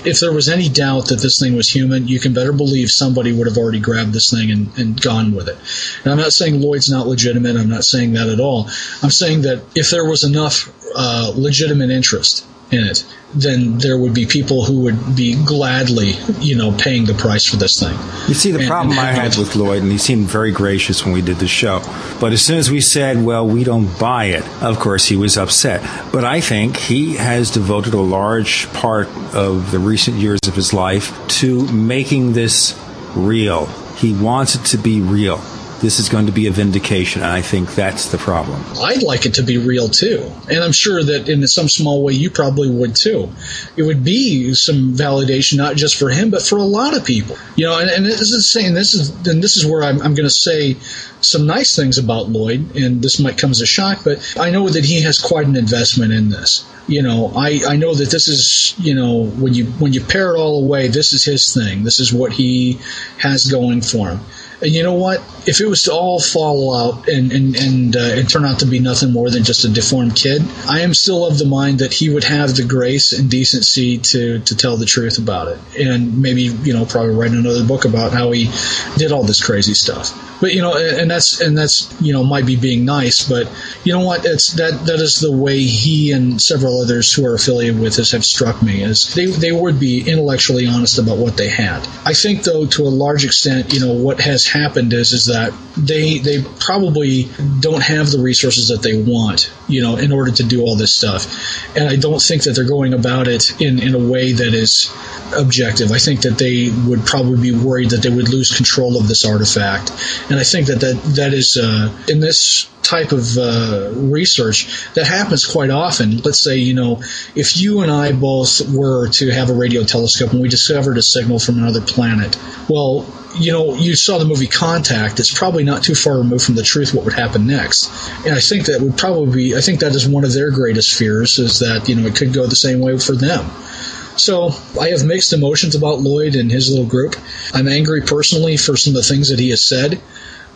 if there was any doubt that this thing was human, you can better believe somebody would have already grabbed this thing and, and gone with it. And I'm not saying Lloyd's not legitimate. I'm not saying that at all. I'm saying that if there was enough uh, legitimate interest in it, then there would be people who would be gladly, you know, paying the price for this thing. You see, the And- problem and I had with Lloyd, and he seemed very gracious when we did the show, but as soon as we said, well, we don't buy it, of course, he was upset. But I think he has devoted a large part of the recent years of his life to making this real. He wants it to be real. This is going to be a vindication, and I think that's the problem. I'd like it to be real too. And I'm sure that in some small way you probably would too. It would be some validation, not just for him, but for a lot of people. You know, and, and this is saying this is, and this is where I'm, I'm going to say some nice things about Lloyd, and this might come as a shock, but I know that he has quite an investment in this. You know, I, I know that this is, you know, when you when you pare it all away, this is his thing. This is what he has going for him. And you know what? If it was to all fall out and and and, uh, and turn out to be nothing more than just a deformed kid, I am still of the mind that he would have the grace and decency to to tell the truth about it, and maybe you know probably write another book about how he did all this crazy stuff. But you know, and and that's and that's you know might be being nice, but you know what? It's that that is the way he and several others who are affiliated with us have struck me is they they would be intellectually honest about what they had. I think though to a large extent, you know, what has happened is is that they they probably don't have the resources that they want, you know, in order to do all this stuff. And I don't think that they're going about it in in a way that is objective. I think that they would probably be worried that they would lose control of this artifact. And I think that that, that is, uh, in this type of uh, research, that happens quite often. Let's say, you know, if you and I both were to have a radio telescope and we discovered a signal from another planet, well, you know, you saw the movie Contact. It's probably not too far removed from the truth what would happen next. And I think that would probably be, I think that is one of their greatest fears is that, you know, it could go the same way for them. So I have mixed emotions about Lloyd and his little group. I'm angry personally for some of the things that he has said,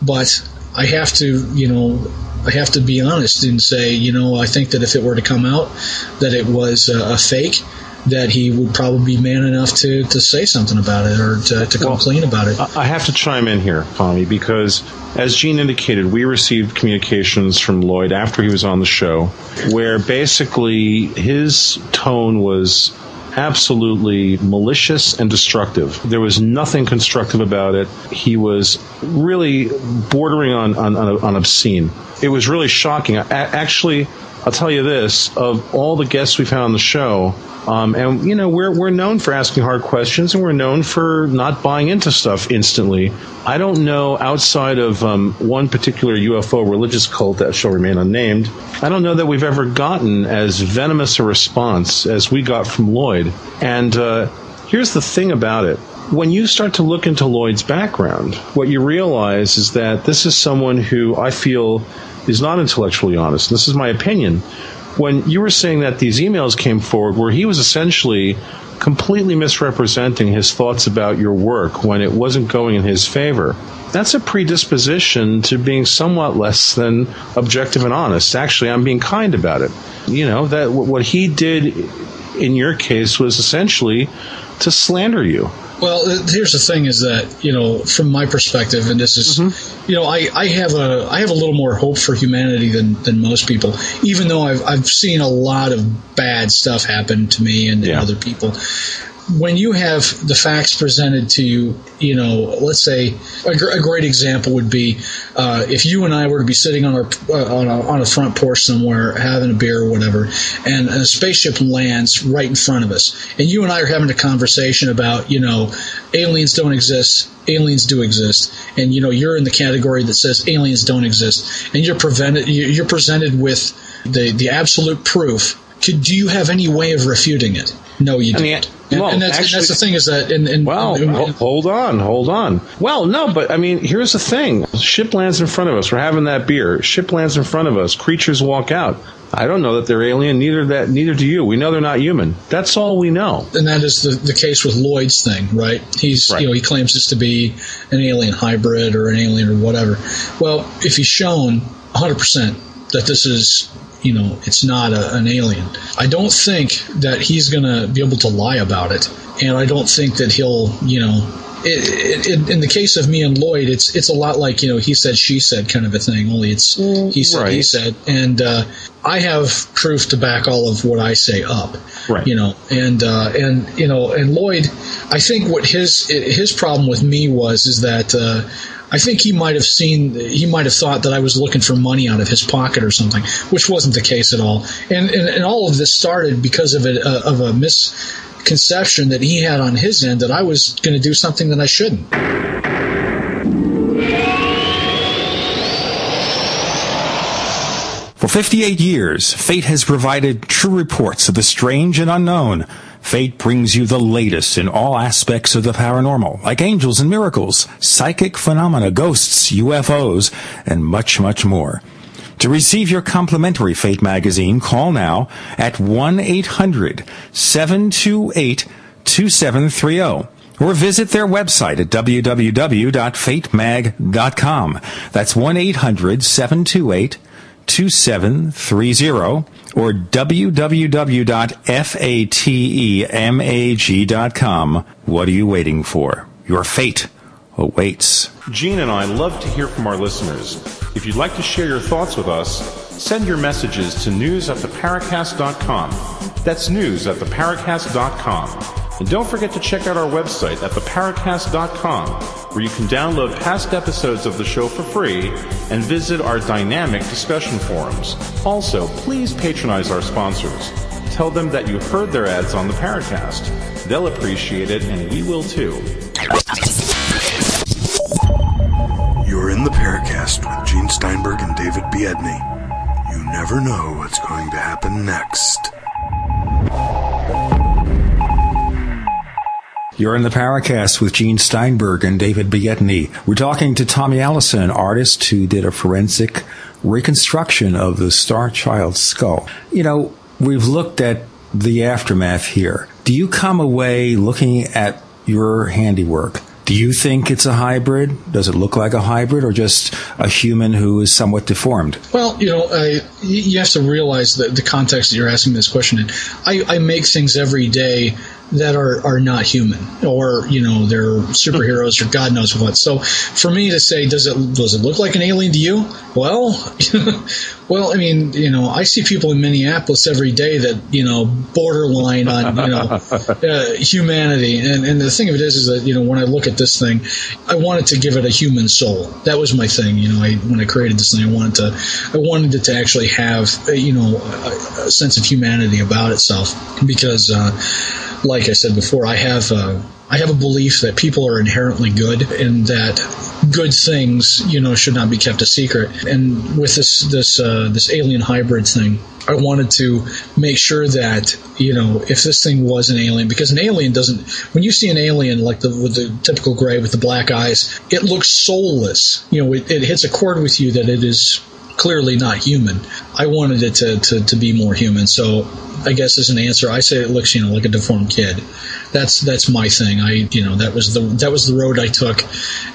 but I have to, you know, I have to be honest and say, you know, I think that if it were to come out that it was a, a fake, that he would probably be man enough to, to say something about it or to, to Well, clean about it. I I have to chime in here, Tommy, because as Gene indicated, we received communications from Lloyd after he was on the show where basically his tone was absolutely malicious and destructive. There was nothing constructive about it. He was really bordering on, on, on, on obscene. It was really shocking. A- actually, I'll tell you this: of all the guests we've had on the show, um, and you know we're we're known for asking hard questions, and we're known for not buying into stuff instantly. I don't know outside of um, one particular UFO religious cult that shall remain unnamed. I don't know that we've ever gotten as venomous a response as we got from Lloyd. And uh, here's the thing about it. When you start to look into Lloyd's background, what you realize is that this is someone who I feel is not intellectually honest. This is my opinion. When you were saying that these emails came forward where he was essentially completely misrepresenting his thoughts about your work when it wasn't going in his favor, that's a predisposition to being somewhat less than objective and honest. Actually, I'm being kind about it. You know, that what he did in your case was essentially to slander you. Well, uh, here's the thing: is that you know, from my perspective, and this is, you know, I, I have a I have a little more hope for humanity than, than most people. Even though I've I've seen a lot of bad stuff happen to me and, and other people. When you have the facts presented to you, you know, let's say a, gr- a great example would be uh, if you and I were to be sitting on our uh, on, a, on a front porch somewhere having a beer or whatever, and a spaceship lands right in front of us, and you and I are having a conversation about, you know, aliens don't exist, aliens do exist, and you know you're in the category that says aliens don't exist, and you're prevented, you- you're presented with the the absolute proof. Could, do you have any way of refuting it? No, you I don't. mean, and, well, and that's, actually- that's the thing is that, in, in, Well, in- hold on, hold on. Well, no, but I mean, here's the thing: ship lands in front of us. We're having that beer. Ship lands in front of us. Creatures walk out. I don't know that they're alien. Neither that. Neither do you. We know they're not human. That's all we know. and that is the, the case with Lloyd's thing, right? He's Right. you know he claims this to be an alien hybrid or an alien or whatever. Well, if he's shown 100 percent that this is you know it's not a, an alien, I don't think that he's going to be able to lie about it, and I don't think that he'll you know it, it, in the case of me and Lloyd, it's it's a lot like you know he said she said kind of a thing. Only it's he said he said, and uh, I have proof to back all of what I say up. Right. You know, and uh, and you know, and Lloyd, I think what his his problem with me was is that. Uh, I think he might have seen, he might have thought that I was looking for money out of his pocket or something, which wasn't the case at all. And and, and all of this started because of a of a misconception that he had on his end that I was going to do something that I shouldn't. For 58 years, Fate has provided true reports of the strange and unknown. Fate brings you the latest in all aspects of the paranormal, like angels and miracles, psychic phenomena, ghosts, UFOs, and much, much more. To receive your complimentary Fate magazine, call now at 1-800-728-2730 or visit their website at www.fatemag.com. That's 1-800-728 2730 or www.fatemag.com. What are you waiting for? Your fate awaits. Gene and I love to hear from our listeners. If you'd like to share your thoughts with us, send your messages to news at theparacast.com. That's news at theparacast.com. And don't forget to check out our website at theparacast.com, where you can download past episodes of the show for free and visit our dynamic discussion forums. Also, please patronize our sponsors. Tell them that you heard their ads on the Paracast. They'll appreciate it, and we will too. You're in the Paracast with Gene Steinberg and David Biedny. You never know what's going to happen next. You're in the Paracast with Gene Steinberg and David Biedny. We're talking to Tommy Allison, an artist who did a forensic reconstruction of the Starchild skull. You know, we've looked at the aftermath here. Do you come away looking at your handiwork? Do you think it's a hybrid? Does it look like a hybrid or just a human who is somewhat deformed? Well, you know, I, you have to realize the, the context that you're asking this question in. I, I make things every day that are, are not human, or you know, they're superheroes, or God knows what. So, for me to say, does it does it look like an alien to you? Well, [LAUGHS] well, I mean, you know, I see people in Minneapolis every day that you know borderline on you know [LAUGHS] uh, humanity, and and the thing of it is, is that you know, when I look at this thing, I wanted to give it a human soul. That was my thing. You know, I when I created this thing, I wanted to, I wanted it to actually have, uh, you know, a, a sense of humanity about itself, because, uh, like I said before, I have, uh, I have a belief that people are inherently good, and that good things, you know, should not be kept a secret. And with this this uh, this alien hybrid thing, I wanted to make sure that you know if this thing was an alien, because an alien doesn't. When you see an alien like the with the typical gray with the black eyes, it looks soulless. You know, it, it hits a chord with you that it is clearly not human. I wanted it to, to, to be more human. So I guess as an answer, I say it looks, you know, like a deformed kid. That's that's my thing. I you know that was the that was the road I took,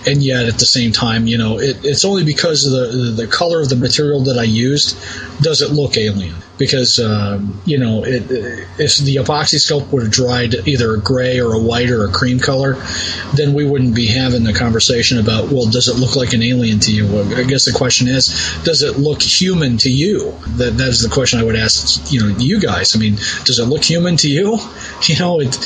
and yet at the same time, you know, it, it's only because of the the color of the material that I used does it look alien. Because um, you know, it, if the epoxy sculpt would have dried either a gray or a white or a cream color, then we wouldn't be having the conversation about well, does it look like an alien to you? I guess the question is, does it look human to you? That that is the question I would ask. You know, you guys. I mean, does it look human to you? [LAUGHS] You know, it,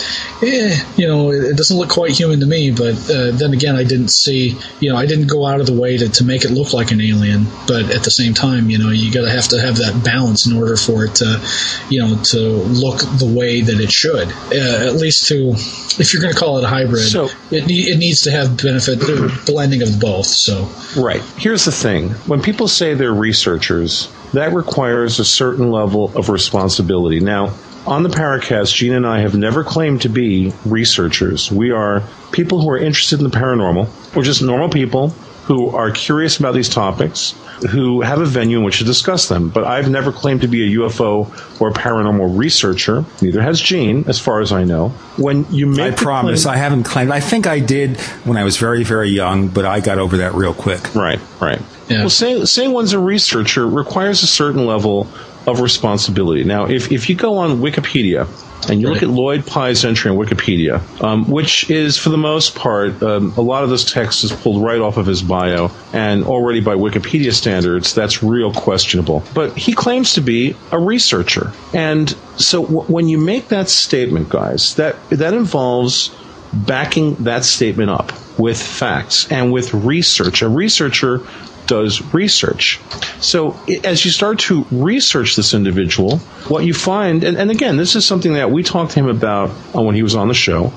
eh, you know, it doesn't look quite human to me. But uh, then again, I didn't see, you know, I didn't go out of the way to, to make it look like an alien. But at the same time, you know, you got to have to have that balance in order for it to, you know, to look the way that it should. Uh, at least to, if you're going to call it a hybrid, So- it it needs to have benefit uh, blending of both. So Right. Here's the thing when people say they're researchers, that requires a certain level of responsibility. Now, on the Paracast, Gene and I have never claimed to be researchers. We are people who are interested in the paranormal. We're just normal people who are curious about these topics, who have a venue in which to discuss them. But I've never claimed to be a UFO or paranormal researcher. Neither has Gene, as far as I know. When you make I promise claim- I haven't claimed. I think I did when I was very, very young, but I got over that real quick. Right, right. Yeah. Well, saying, saying one's a researcher requires a certain level of responsibility. Now, if, if you go on Wikipedia and you look at Lloyd Pye's entry on Wikipedia, um, which is for the most part um, a lot of this text is pulled right off of his bio, and already by Wikipedia standards, that's real questionable. But he claims to be a researcher, and so w- when you make that statement, guys, that that involves backing that statement up with facts and with research. A researcher does research. So as you start to research this individual, what you find, and, and again, this is something that we talked to him about when he was on the show,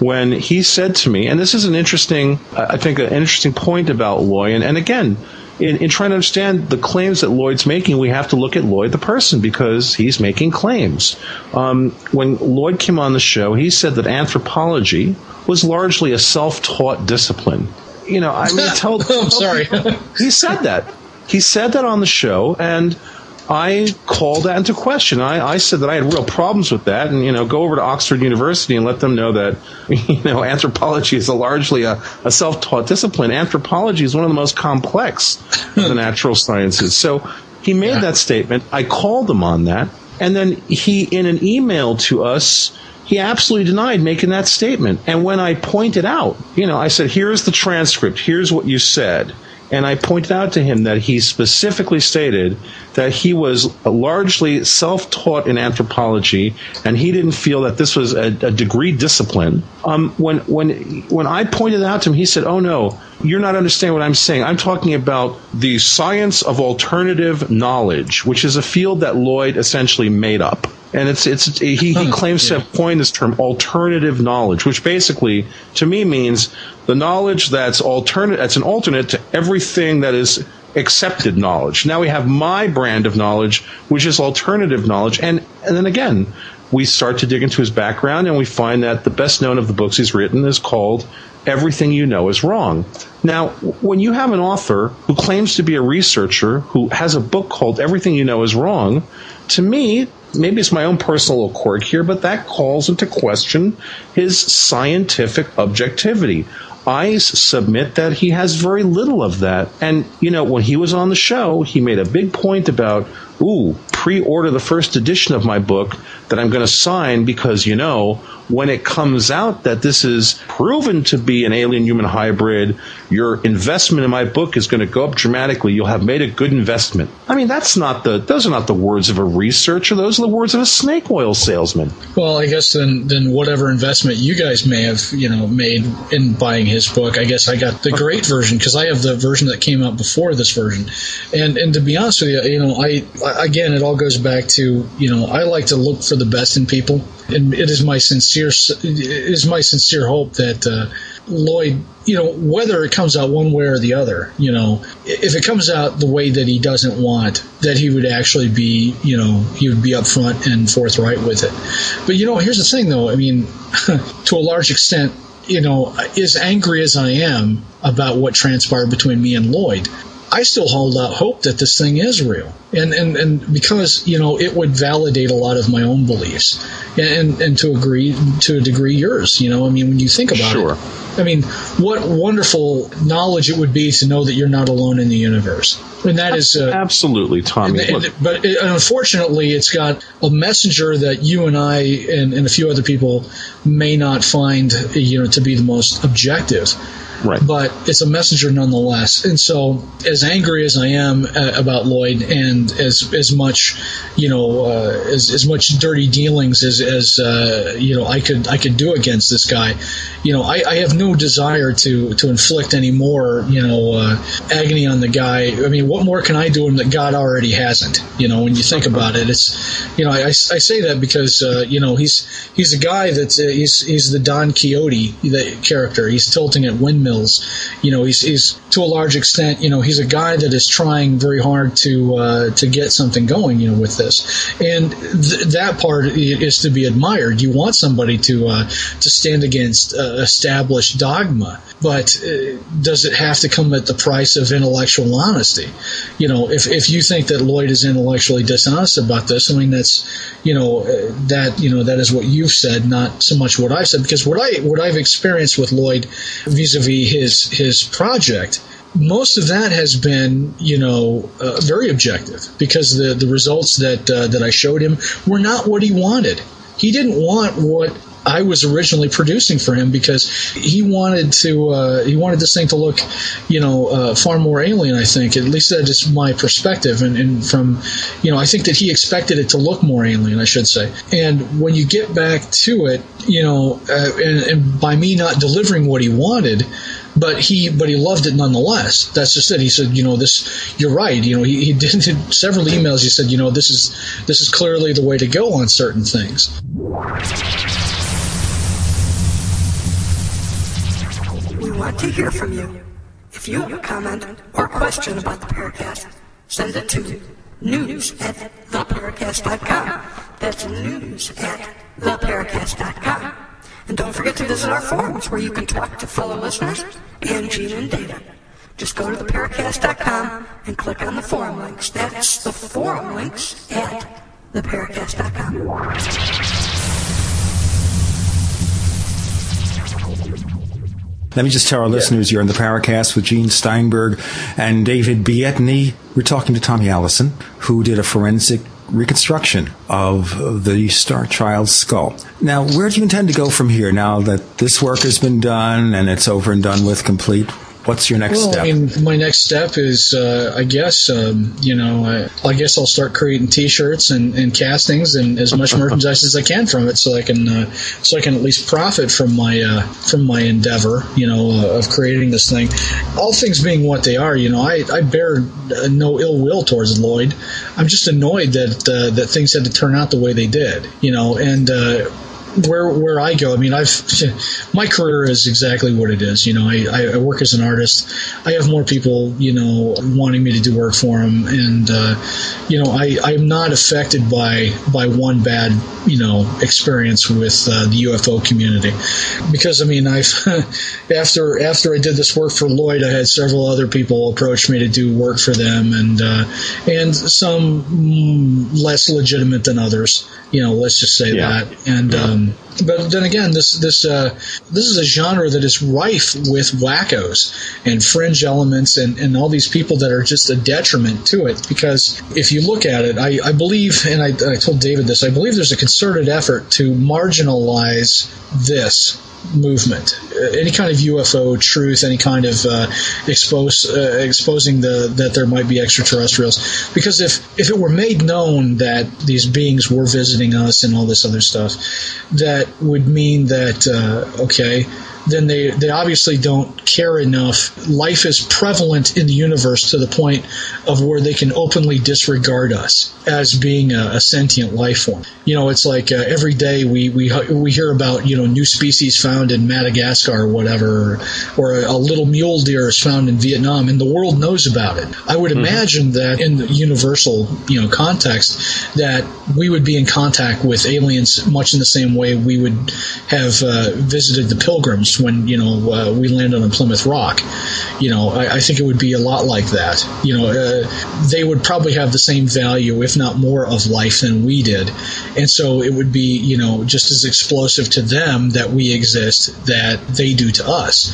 when he said to me, and this is an interesting, I think, an interesting point about Lloyd, and, and again, in, in, trying to understand the claims that Lloyd's making, we have to look at Lloyd the person because he's making claims. Um, when Lloyd came on the show, he said that anthropology was largely a self taught discipline you know, I mean, [LAUGHS] tell. Oh, I'm sorry. [LAUGHS] he said that. He said that on the show, and I called that into question. I, I said that I had real problems with that, and you know, go over to Oxford University and let them know that [LAUGHS] you know anthropology is a largely a, a self-taught discipline. Anthropology is one of the most complex of the natural sciences. So he made yeah. that statement. I called him on that, and then he, in an email to us he absolutely denied making that statement. And when I pointed out, you know, I said, here's the transcript, here's what you said. And I pointed out to him that he specifically stated that he was largely self taught in anthropology and he didn't feel that this was a, a degree discipline. Um, when, when, when I pointed out to him, he said, Oh no, you're not understanding what I'm saying. I'm talking about the science of alternative knowledge, which is a field that Lloyd essentially made up and it's it's he, he claims yeah. to have coined this term alternative knowledge, which basically to me means the knowledge that's alternate that's an alternate to everything that is accepted knowledge. Now we have my brand of knowledge, which is alternative knowledge, and and then again we start to dig into his background and we find that the best known of the books he's written is called Everything You Know Is Wrong. Now, when you have an author who claims to be a researcher who has a book called Everything You Know Is Wrong, to me, maybe it's my own personal quirk here, but that calls into question his scientific objectivity. I submit that he has very little of that. And, you know, when he was on the show, he made a big point about, ooh, pre order the first edition of my book that I'm going to sign because, you know, when it comes out that this is proven to be an alien human hybrid, your investment in my book is going to go up dramatically. You'll have made a good investment. I mean, that's not the those are not the words of a researcher. Those are the words of a snake oil salesman. Well, I guess then then whatever investment you guys may have you know made in buying his book, I guess I got the great version because I have the version that came out before this version. And and to be honest with you, you know, I again it all goes back to you know I like to look for the best in people, and it is my sincere is my sincere hope that uh, Lloyd, you know, whether it comes out one way or the other, you know, if it comes out the way that he doesn't want, that he would actually be, you know, he would be upfront and forthright with it. But you know, here's the thing, though. I mean, [LAUGHS] to a large extent, you know, as angry as I am about what transpired between me and Lloyd, I still hold out hope that this thing is real, and and and because you know it would validate a lot of my own beliefs, and and to agree to a degree yours. You know, I mean, when you think about sure. it, I mean, what wonderful knowledge it would be to know that you're not alone in the universe, and that is uh, absolutely Tommy. And, and, but it, unfortunately, it's got a messenger that you and I and, and a few other people may not find you know to be the most objective. Right. But it's a messenger nonetheless. And so, as angry as I am uh, about Lloyd, and as as much, you know, uh, as as much dirty dealings as as uh, you know I could I could do against this guy, you know, I, I have no desire to to inflict any more, you know, uh, agony on the guy. I mean, what more can I do him that God already hasn't? You know, when you think about it, it's you know, I, I say that because uh, you know he's he's a guy that's uh, he's he's the Don Quixote character. He's tilting at windmills you know, he's, he's to a large extent, you know, he's a guy that is trying very hard to uh, to get something going, you know, with this, and th- that part is to be admired. You want somebody to uh, to stand against uh, established dogma, but uh, does it have to come at the price of intellectual honesty? You know, if if you think that Lloyd is intellectually dishonest about this, I mean, that's you know uh, that you know that is what you've said, not so much what I've said, because what I what I've experienced with Lloyd vis-a-vis his his project most of that has been, you know, uh, very objective because the, the results that uh, that I showed him were not what he wanted. he didn't want what I was originally producing for him because he wanted to uh, he wanted this thing to look, you know, uh, far more alien. I think at least that is my perspective, and, and from, you know, I think that he expected it to look more alien. I should say. And when you get back to it, you know, uh, and, and by me not delivering what he wanted but he but he loved it nonetheless. That's just it. He said, you know, this. You're right. You know, he, he did several emails. He said, you know, this is this is clearly the way to go on certain things. Want to hear from you. If you have a comment or question about the Paracast, send it to news at theparacast.com. That's news at theparacast.com. And don't forget to visit our forums where you can talk to fellow listeners and Gene and David. Just go to theparacast.com and click on the forum links. That's the forum links at theparacast.com. Let me just tell our listeners you're in the Paracast with Gene Steinberg and David Biedny. We're talking to Tommy Allison, who did a forensic reconstruction of the Starchild skull. Now, where do you intend to go from here now that this work has been done and it's over and done with complete? What's your next well, step? I mean, my next step is, uh, I guess, um, you know, I, I, guess I'll start creating T-shirts and, and castings and as much [LAUGHS] merchandise as I can from it, so I can, uh, so I can at least profit from my uh, from my endeavor, you know, uh, of creating this thing. All things being what they are, you know, I, I bear no ill will towards Lloyd. I'm just annoyed that uh, that things had to turn out the way they did, you know, and uh, where where I go, I mean, I've [LAUGHS] my career is exactly what it is. You know, I, I work as an artist. I have more people, you know, wanting me to do work for them, and uh, you know, I I'm not affected by by one bad you know experience with uh, the UFO community because I mean I've [LAUGHS] after after I did this work for Lloyd, I had several other people approach me to do work for them, and uh, and some less legitimate than others. You know, let's just say yeah. that, and. Yeah. Um, but then again, this this uh, this is a genre that is rife with wackos and fringe elements and, and all these people that are just a detriment to it. Because if you look at it, I, I believe, and I, I told David this, I believe there's a concerted effort to marginalize this movement, uh, any kind of UFO truth, any kind of uh, expose uh, exposing the that there might be extraterrestrials. Because if if it were made known that these beings were visiting us and all this other stuff, that would mean that uh, okay then they, they obviously don't care enough. Life is prevalent in the universe to the point of where they can openly disregard us as being a, a sentient life form. You know, it's like uh, every day we, we we hear about you know new species found in Madagascar or whatever, or, a, a little mule deer is found in Vietnam, and the world knows about it. I would mm-hmm. imagine that in the universal you know context, that we would be in contact with aliens much in the same way we would have uh, visited the pilgrims when you know uh, we landed on a Plymouth Rock. You know, I, I, think it would be a lot like that. You know, uh, they would probably have the same value, if not more, of life than we did, and so it would be you know just as explosive to them that we exist that they do to us,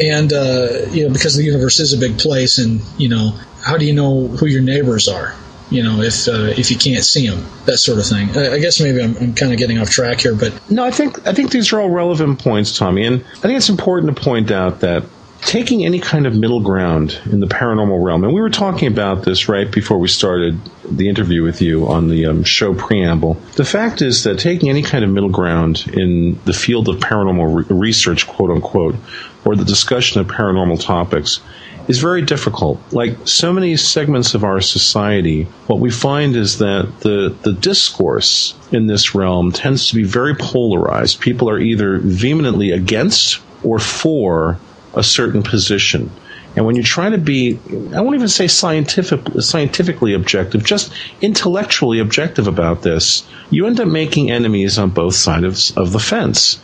and uh, you know because the universe is a big place, and you know how do you know who your neighbors are? You know, if uh, if you can't see them, that sort of thing. I, I guess maybe I'm, I'm kind of getting off track here, but no, I think I think these are all relevant points, Tommy, and I think it's important to point out that taking any kind of middle ground in the paranormal realm, and we were talking about this right before we started the interview with you on the um, show preamble. The fact is that taking any kind of middle ground in the field of paranormal re- research, quote unquote, or the discussion of paranormal topics is very difficult. Like so many segments of our society, what we find is that the, the discourse in this realm tends to be very polarized. People are either vehemently against or for a certain position. And when you try to be, I won't even say scientific, scientifically objective, just intellectually objective about this, you end up making enemies on both sides of, of the fence.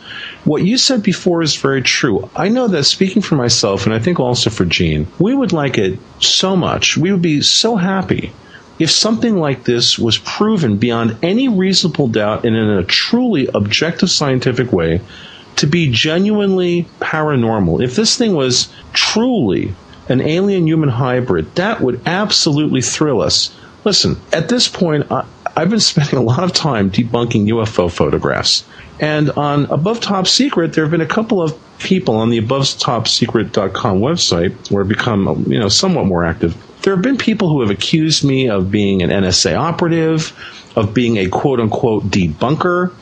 What you said before is very true. I know that speaking for myself, and I think also for Gene, we would like it so much. We would be so happy if something like this was proven beyond any reasonable doubt and in a truly objective scientific way to be genuinely paranormal, if this thing was truly an alien human hybrid, that would absolutely thrill us. Listen, at this point, I, I've been spending a lot of time debunking UFO photographs. And on Above Top Secret, there have been a couple of people on the AboveTopSecret.com website where I've become, you know, somewhat more active. There have been people who have accused me of being an NSA operative, of being a quote unquote debunker,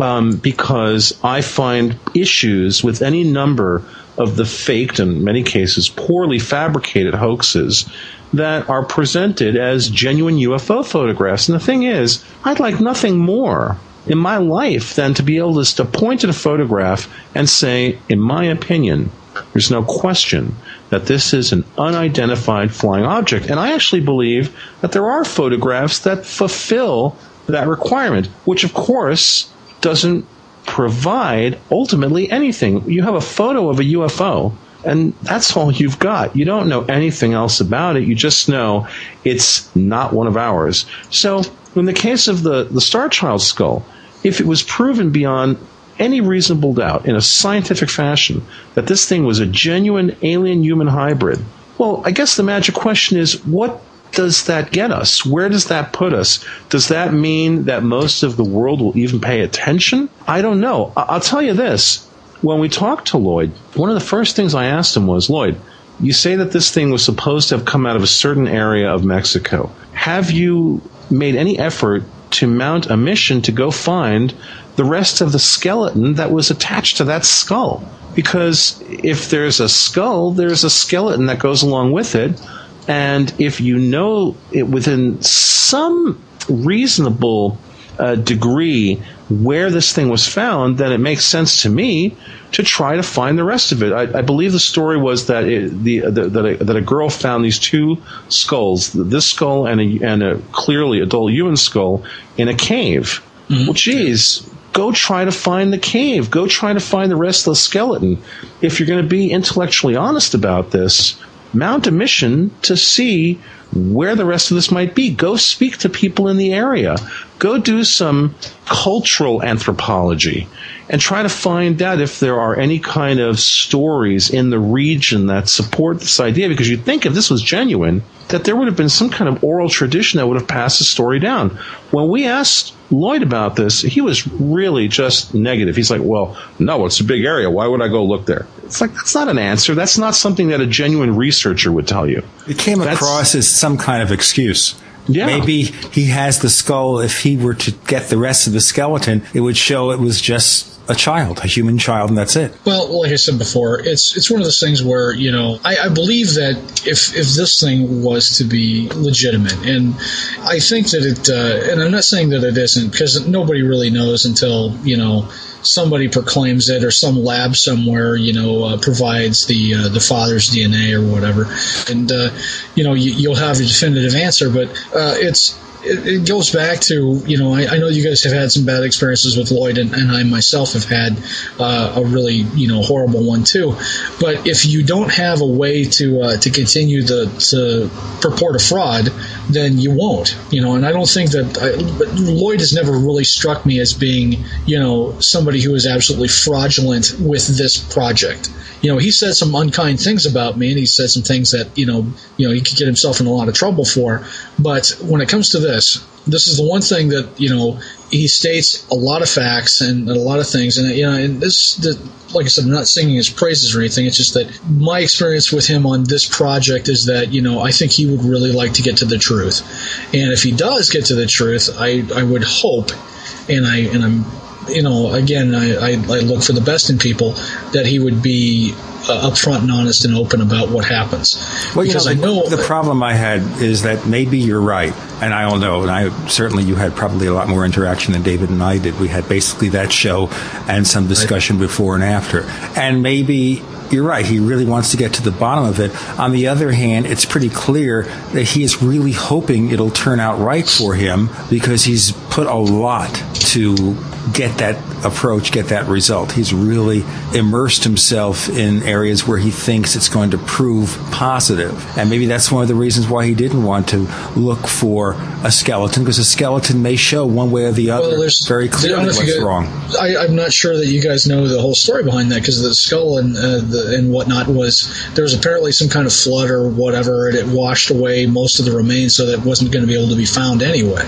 um, because I find issues with any number of the faked and in many cases poorly fabricated hoaxes that are presented as genuine UFO photographs. And the thing is, I'd like nothing more in my life than to be able to, to point at a photograph and say, in my opinion, there's no question that this is an unidentified flying object. And I actually believe that there are photographs that fulfill that requirement, which of course doesn't provide ultimately anything. You have a photo of a UFO, and that's all you've got. You don't know anything else about it. You just know it's not one of ours. So, in the case of the, the Starchild skull, if it was proven beyond any reasonable doubt in a scientific fashion that this thing was a genuine alien human hybrid, well, I guess the magic question is what does that get us? Where does that put us? Does that mean that most of the world will even pay attention? I don't know. I- I'll tell you this. When we talked to Lloyd, one of the first things I asked him was, Lloyd, you say that this thing was supposed to have come out of a certain area of Mexico. Have you made any effort to mount a mission to go find the rest of the skeleton that was attached to that skull? Because if there's a skull, there's a skeleton that goes along with it. And if you know it within some reasonable uh, degree where this thing was found, then it makes sense to me to try to find the rest of it. I, I believe the story was that it, the, the that, a, that a girl found these two skulls, this skull and a, and a clearly adult human skull, in a cave. Well, geez, go try to find the cave. Go try to find the rest of the skeleton. If you're going to be intellectually honest about this, mount a mission to see where the rest of this might be. Go speak to people in the area. Go do some cultural anthropology and try to find out if there are any kind of stories in the region that support this idea. Because you'd think if this was genuine, that there would have been some kind of oral tradition that would have passed the story down. When we asked Lloyd about this, he was really just negative. He's like, well, no, it's a big area. Why would I go look there? It's like, that's not an answer. That's not something that a genuine researcher would tell you. It came That's- across as some kind of excuse. Yeah. Maybe he has the skull. If he were to get the rest of the skeleton, it would show it was just a child, a human child, and that's it. Well, like I said before, it's it's one of those things where you know I, I believe that if if this thing was to be legitimate, and I think that it, uh, and I'm not saying that it isn't because nobody really knows until you know somebody proclaims it or some lab somewhere you know uh, provides the uh, the father's DNA or whatever, and uh, you know you, you'll have a definitive answer, but uh, it's it, it goes back to you know I, I know you guys have had some bad experiences with Lloyd and, and I myself have had uh, a really you know horrible one too. But if you don't have a way to uh, to continue the to purport a fraud then you won't you know. And I don't think that I, Lloyd has never really struck me as being you know somebody who is absolutely fraudulent with this project. You know he said some unkind things about me and he said some things that you know you know he could get himself in a lot of trouble for but when it comes to this this is the one thing that you know he states a lot of facts and, a lot of things. And you know and this the, like I said I'm not singing his praises or anything. It's just that my experience with him on this project is that you know I think he would really like to get to the truth. And if he does get to the truth I I would hope and I and I'm you know, again, I, I, I look for the best in people that he would be Uh, upfront and honest and open about what happens. Well, you because know, I know the problem I had is that maybe you're right, and I don't know. And I certainly you had probably a lot more interaction than David and I did. We had basically that show and some discussion before and after, and maybe. You're right. He really wants to get to the bottom of it. On the other hand, it's pretty clear that he is really hoping it'll turn out right for him because he's put a lot to get that approach, get that result. He's really immersed himself in areas where he thinks it's going to prove positive. And maybe that's one of the reasons why he didn't want to look for a skeleton, because a skeleton may show one way or the other Well, very clearly what's get, wrong. I, I'm not sure that you guys know the whole story behind that because the skull and uh, the, and whatnot was there was apparently some kind of flood or whatever, and it washed away most of the remains, so that it wasn't going to be able to be found anyway.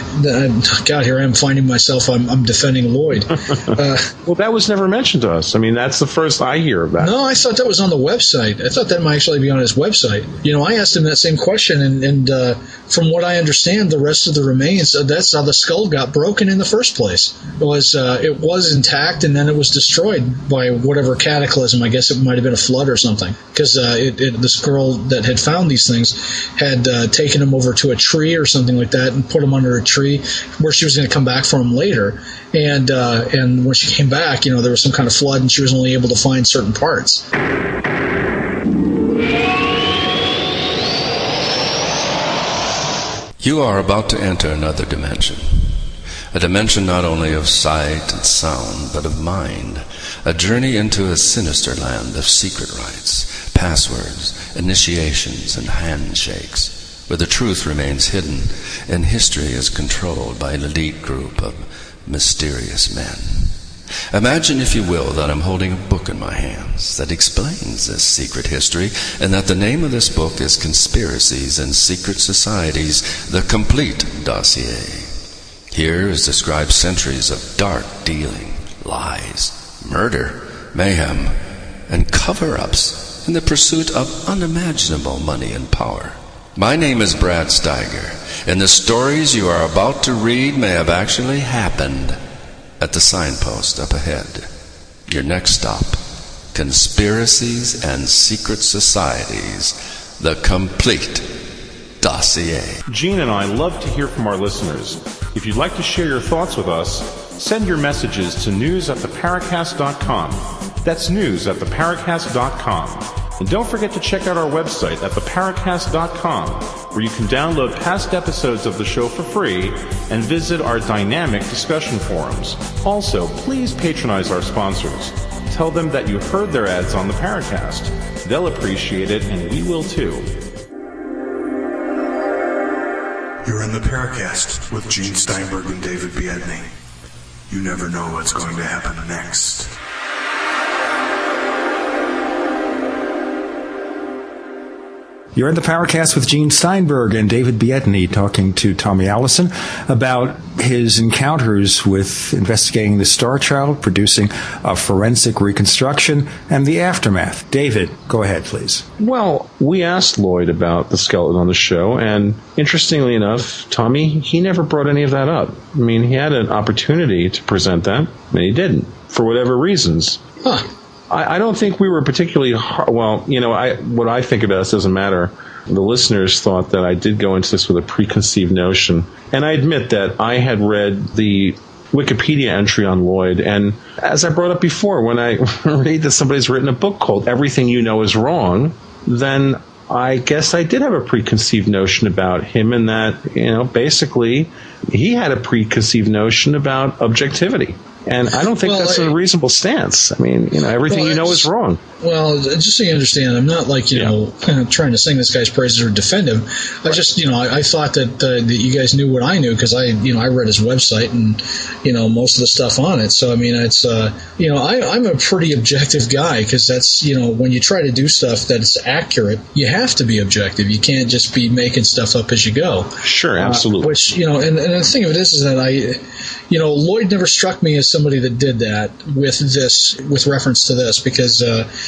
God, here I am finding myself. I'm, I'm defending Lloyd. [LAUGHS] Uh, Well, that was never mentioned to us. I mean, that's the first I hear of that. no, I thought that was on the website. I thought that might actually be on his website. You know, I asked him that same question, and, and uh, from what I understand, the rest of the remains, uh, that's how the skull got broken in the first place. It was uh, it was intact, and then it was destroyed by whatever cataclysm. I guess it might have been a flood or something, because uh, this girl that had found these things had uh, taken them over to a tree or something like that, and put them under a tree where she was going to come back for them later. And uh, and when she came back, you know, there was some kind of flood, and she was only able to find certain parts. You are about to enter another dimension. A dimension not only of sight and sound, but of mind. A journey into a sinister land of secret rites, passwords, initiations, and handshakes, where the truth remains hidden and history is controlled by an elite group of mysterious men. Imagine, if you will, that I'm holding a book in my hands that explains this secret history, and that the name of this book is Conspiracies and Secret Societies The Complete Dossier. Here is described centuries of dark dealing, lies, murder, mayhem, and cover ups in the pursuit of unimaginable money and power. My name is Brad Steiger, and the stories you are about to read may have actually happened at the signpost up ahead. Your next stop Conspiracies and Secret Societies, the complete dossier. Gene and I love to hear from our listeners. If you'd like to share your thoughts with us, send your messages to news at theparacast.com. That's news at theparacast.com. And don't forget to check out our website at theparacast.com, where you can download past episodes of the show for free and visit our dynamic discussion forums. Also, please patronize our sponsors. Tell them that you heard their ads on the Paracast. They'll appreciate it, and we will too. You're in the Paracast with Gene Steinberg and David Biedny. You never know what's going to happen next. You're in the Paracast with Gene Steinberg and David Biedny talking to Tommy Allison about his encounters with investigating the Starchild, producing a forensic reconstruction, and the aftermath. David, go ahead, please. Well, we asked Lloyd about the skeleton on the show, and interestingly enough, Tommy, he never brought any of that up. I mean, he had an opportunity to present that, and he didn't, for whatever reasons. Huh. I, I don't think we were particularly har well. You know, I what I think about this doesn't matter. The listeners thought that I did go into this with a preconceived notion, and I admit that I had read the Wikipedia entry on Lloyd, and as I brought up before, when I [LAUGHS] read that somebody's written a book called "Everything You Know Is Wrong," then I guess I did have a preconceived notion about him, and that you know, basically, he had a preconceived notion about objectivity. And I don't think Well, that's a reasonable stance. I mean, you know, everything Well, you know is wrong. Well, just so you understand, I'm not like you know [LAUGHS] trying to sing this guy's praises or defend him. I just you know I, I thought that uh, that you guys knew what I knew because I you know I read his website and you know most of the stuff on it. So I mean it's uh, you know I, I'm a pretty [LAUGHS] objective guy because that's you know when you try to do stuff that's accurate, you have to be objective. You can't just be making stuff up as you go. Sure, Uh, absolutely. which you know, and, and the thing of it is, is that I, you know, Lloyd never struck me as somebody that did that with this, with reference to this, because, uh,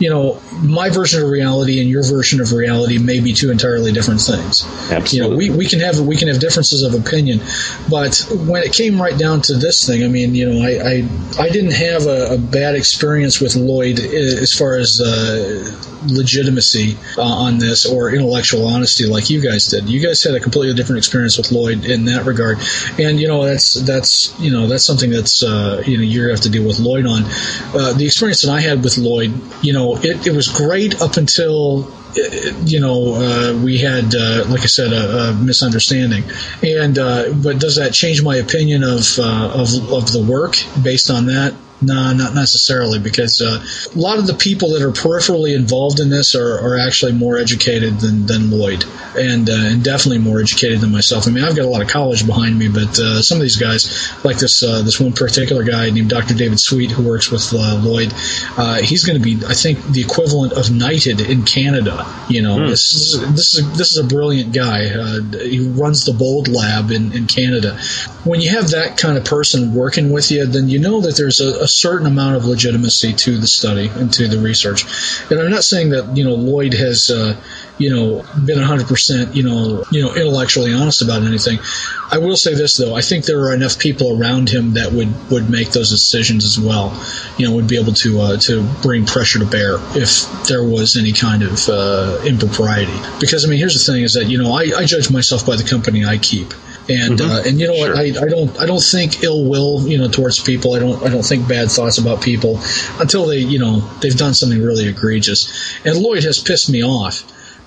you know, my version of reality and your version of reality may be two entirely different things. Absolutely. You know, we, we can have we can have differences of opinion, but when it came right down to this thing, I mean, you know, I I, I didn't have a, a bad experience with Lloyd as far as uh, legitimacy uh, on this or intellectual honesty like you guys did. You guys had a completely different experience with Lloyd in that regard, and you know that's that's you know that's something that's uh, you know you have to deal with Lloyd on. Uh, the experience that I had with Lloyd, you know, it, it was great up until you know, uh, we had, uh, like I said, a, a misunderstanding. And uh, but does that change my opinion of uh, of of the work based on that? No, not necessarily, because uh, a lot of the people that are peripherally involved in this are, are actually more educated than, than Lloyd, and uh, and definitely more educated than myself. I mean, I've got a lot of college behind me, but uh, some of these guys, like this uh, this one particular guy named Dr. David Sweet, who works with uh, Lloyd, uh, he's going to be, I think, the equivalent of knighted in Canada. You know, this is this is this is a brilliant guy. he runs the Bold Lab in, in Canada. When you have that kind of person working with you, then you know that there's a, a certain amount of legitimacy to the study and to the research. And I'm not saying that you know Lloyd has uh, you know been 100 percent you know you know intellectually honest about anything. I will say this though, I think there are enough people around him that would would make those decisions as well. You know, would be able to uh, to bring pressure to bear if there was any kind of uh, impropriety. Because I mean, here's the thing: is that you know I, I judge myself by the company I keep and Mhm. uh, and you know Sure. what I, I don't I don't think ill will you know towards people. I don't I don't think bad thoughts about people until they you know they've done something really egregious. And Lloyd has pissed me off.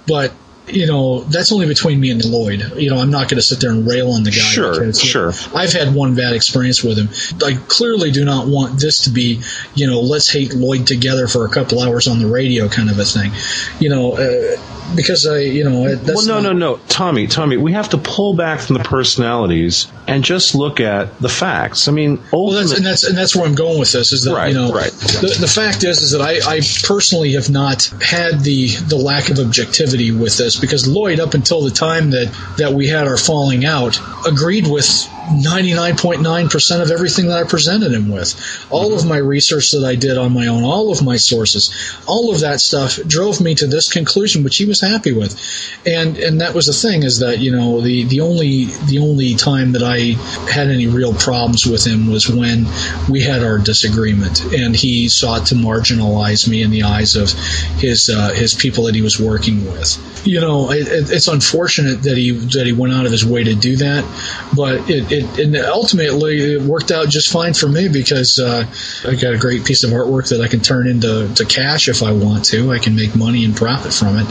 But you know that's only between me and Lloyd. You know I'm not going to sit there and rail on the guy Sure, because, you know, sure. I've had one bad experience with him. I clearly do not want this to be you know let's hate Lloyd together for a couple hours on the radio kind of a thing. You know uh, because I you know that's well, no, not- no, no, Tommy, Tommy. We have to pull back from the personalities and just look at the facts. I mean, Well, that's, and that's and that's where I'm going with this. Is that Right, you know, right. the, the fact is is that I, I personally have not had the the lack of objectivity with this because Lloyd, up until the time that that we had our falling out, agreed with 99.9% of everything that I presented him with. All of mm-hmm. my research that I did on my own, all of my sources, all of that stuff drove me to this conclusion, which he was happy with. And and that was the thing is that you know the the only the only time that I had any real problems with him was when we had our disagreement, and he sought to marginalize me in the eyes of his uh, his people that he was working with. You know, it, it, it's unfortunate that he that he went out of his way to do that, but it, it and ultimately it worked out just fine for me because uh, I got a great piece of artwork that I can turn into to cash if I want to. I can make money and profit from it,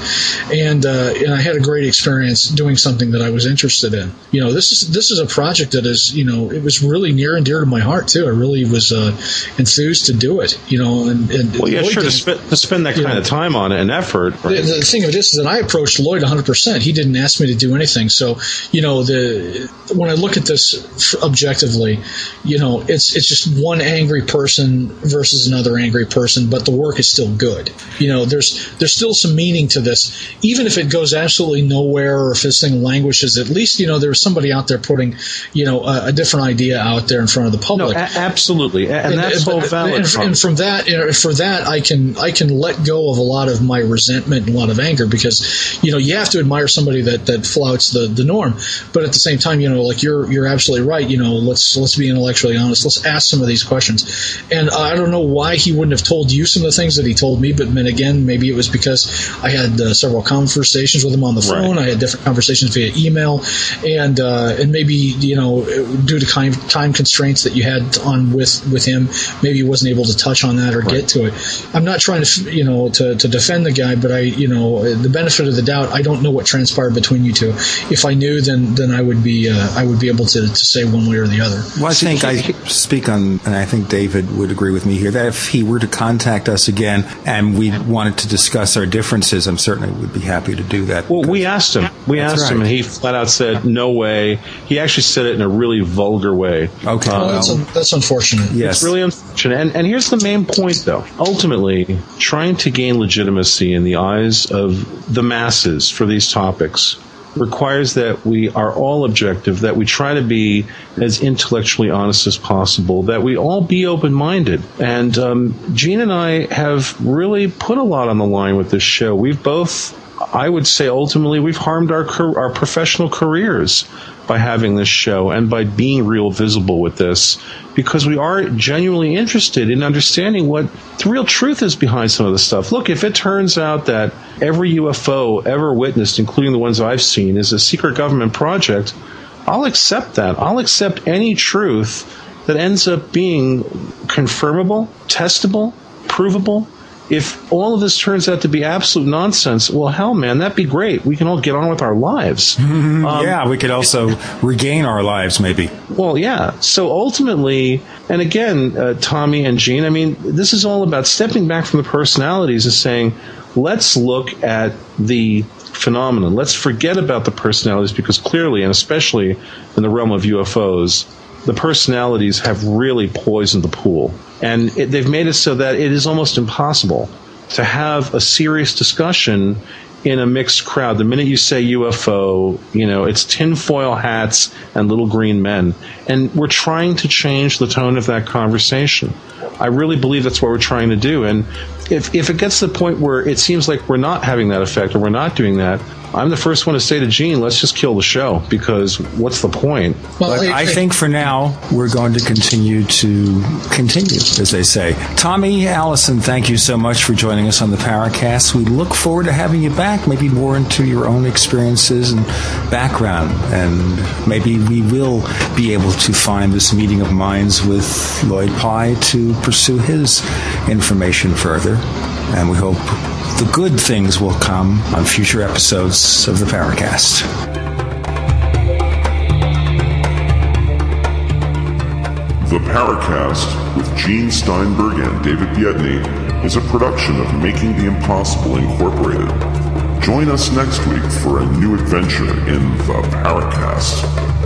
and uh, and I had a great experience doing something that I was interested in. You know, this is this is a project that is you know it was really near and dear to my heart too. I really was uh, enthused to do it. You know, and, and well, yeah, Lloyd sure. To, did- sp- to spend that kind know, of time on it and effort, the, right? the thing of it is, that I approached Lloyd 100%. He didn't ask me to do anything. So, you know, the when I look at this objectively, you know, it's it's just one angry person versus another angry person, but the work is still good. You know, there's there's still some meaning to this, even if it goes absolutely nowhere or if this thing languishes. At least you know there's somebody out there putting, you know, a, a different idea out there in front of the public. No, a- absolutely, A- and, that's all valid. And, and from that, for that, I can I can let go of a lot of my resentment and a lot of anger because you know you have to admire somebody that that flouts the the norm, but at the same time, you know, like you're you're absolutely right. You know, let's let's be intellectually honest. Let's ask some of these questions. And I don't know why he wouldn't have told you some of the things that he told me, but then again, maybe it was because I had uh, several conversations with him on the phone. I had different conversations via email, and uh, and maybe you know due to kind time constraints that you had on with with him, maybe he wasn't able to touch on that or get to it. I'm not trying to you know to, to defend the guy, but I you know the benefit of the doubt. I don't know what transpired between you two. If I knew, then then I would be uh, I would be able to, to say one way or the other. Well, I think I speak on, and I think David would agree with me here, that if he were to contact us again and we wanted to discuss our differences, I'm certainly would be happy to do that. Well, we asked him. We That's asked him, and he flat out said, "No way." He actually said it in a really vulgar way. Okay, um, Well, that's, un- that's unfortunate. It's really unfortunate. And, and here's the main point, though. Ultimately, trying to gain legitimacy in the eyes of the masses for these topics requires that we are all objective, that we try to be as intellectually honest as possible, that we all be open minded. And um, Gene and I have really put a lot on the line with this show. We've both, I would say, ultimately, we've harmed our, our professional careers by having this show and by being real visible with this because we are genuinely interested in understanding what the real truth is behind some of the stuff. Look, if it turns out that every UFO ever witnessed, including the ones I've seen, is a secret government project, I'll accept that. I'll accept any truth that ends up being confirmable, testable, provable. If all of this turns out to be absolute nonsense, well, hell, man, that'd be great. We can all get on with our lives. [LAUGHS] um, yeah, we could also regain our lives, maybe. Well, yeah. So ultimately, and again, uh, Tommy and Gene, I mean, this is all about stepping back from the personalities and saying, let's look at the phenomenon. Let's forget about the personalities because clearly, and especially in the realm of UFOs, the personalities have really poisoned the pool. And it, they've made it so that it is almost impossible to have a serious discussion in a mixed crowd. The minute you say UFO, you know, it's tinfoil hats and little green men. And we're trying to change the tone of that conversation. I really believe that's what we're trying to do. And if, if it gets to the point where it seems like we're not having that effect or we're not doing that, I'm the first one to say to Gene, let's just kill the show because what's the point? Well, but I think for now we're going to continue to continue, as they say. Tommy Allison, thank you so much for joining us on the Paracast. We look forward to having you back, maybe more into your own experiences and background, and maybe we will be able to find this meeting of minds with Lloyd Pye to pursue his information further. And we hope the good things will come on future episodes of the Paracast. The Paracast with Gene Steinberg and David Biedny is a production of Making the Impossible Incorporated. Join us next week for a new adventure in the Paracast.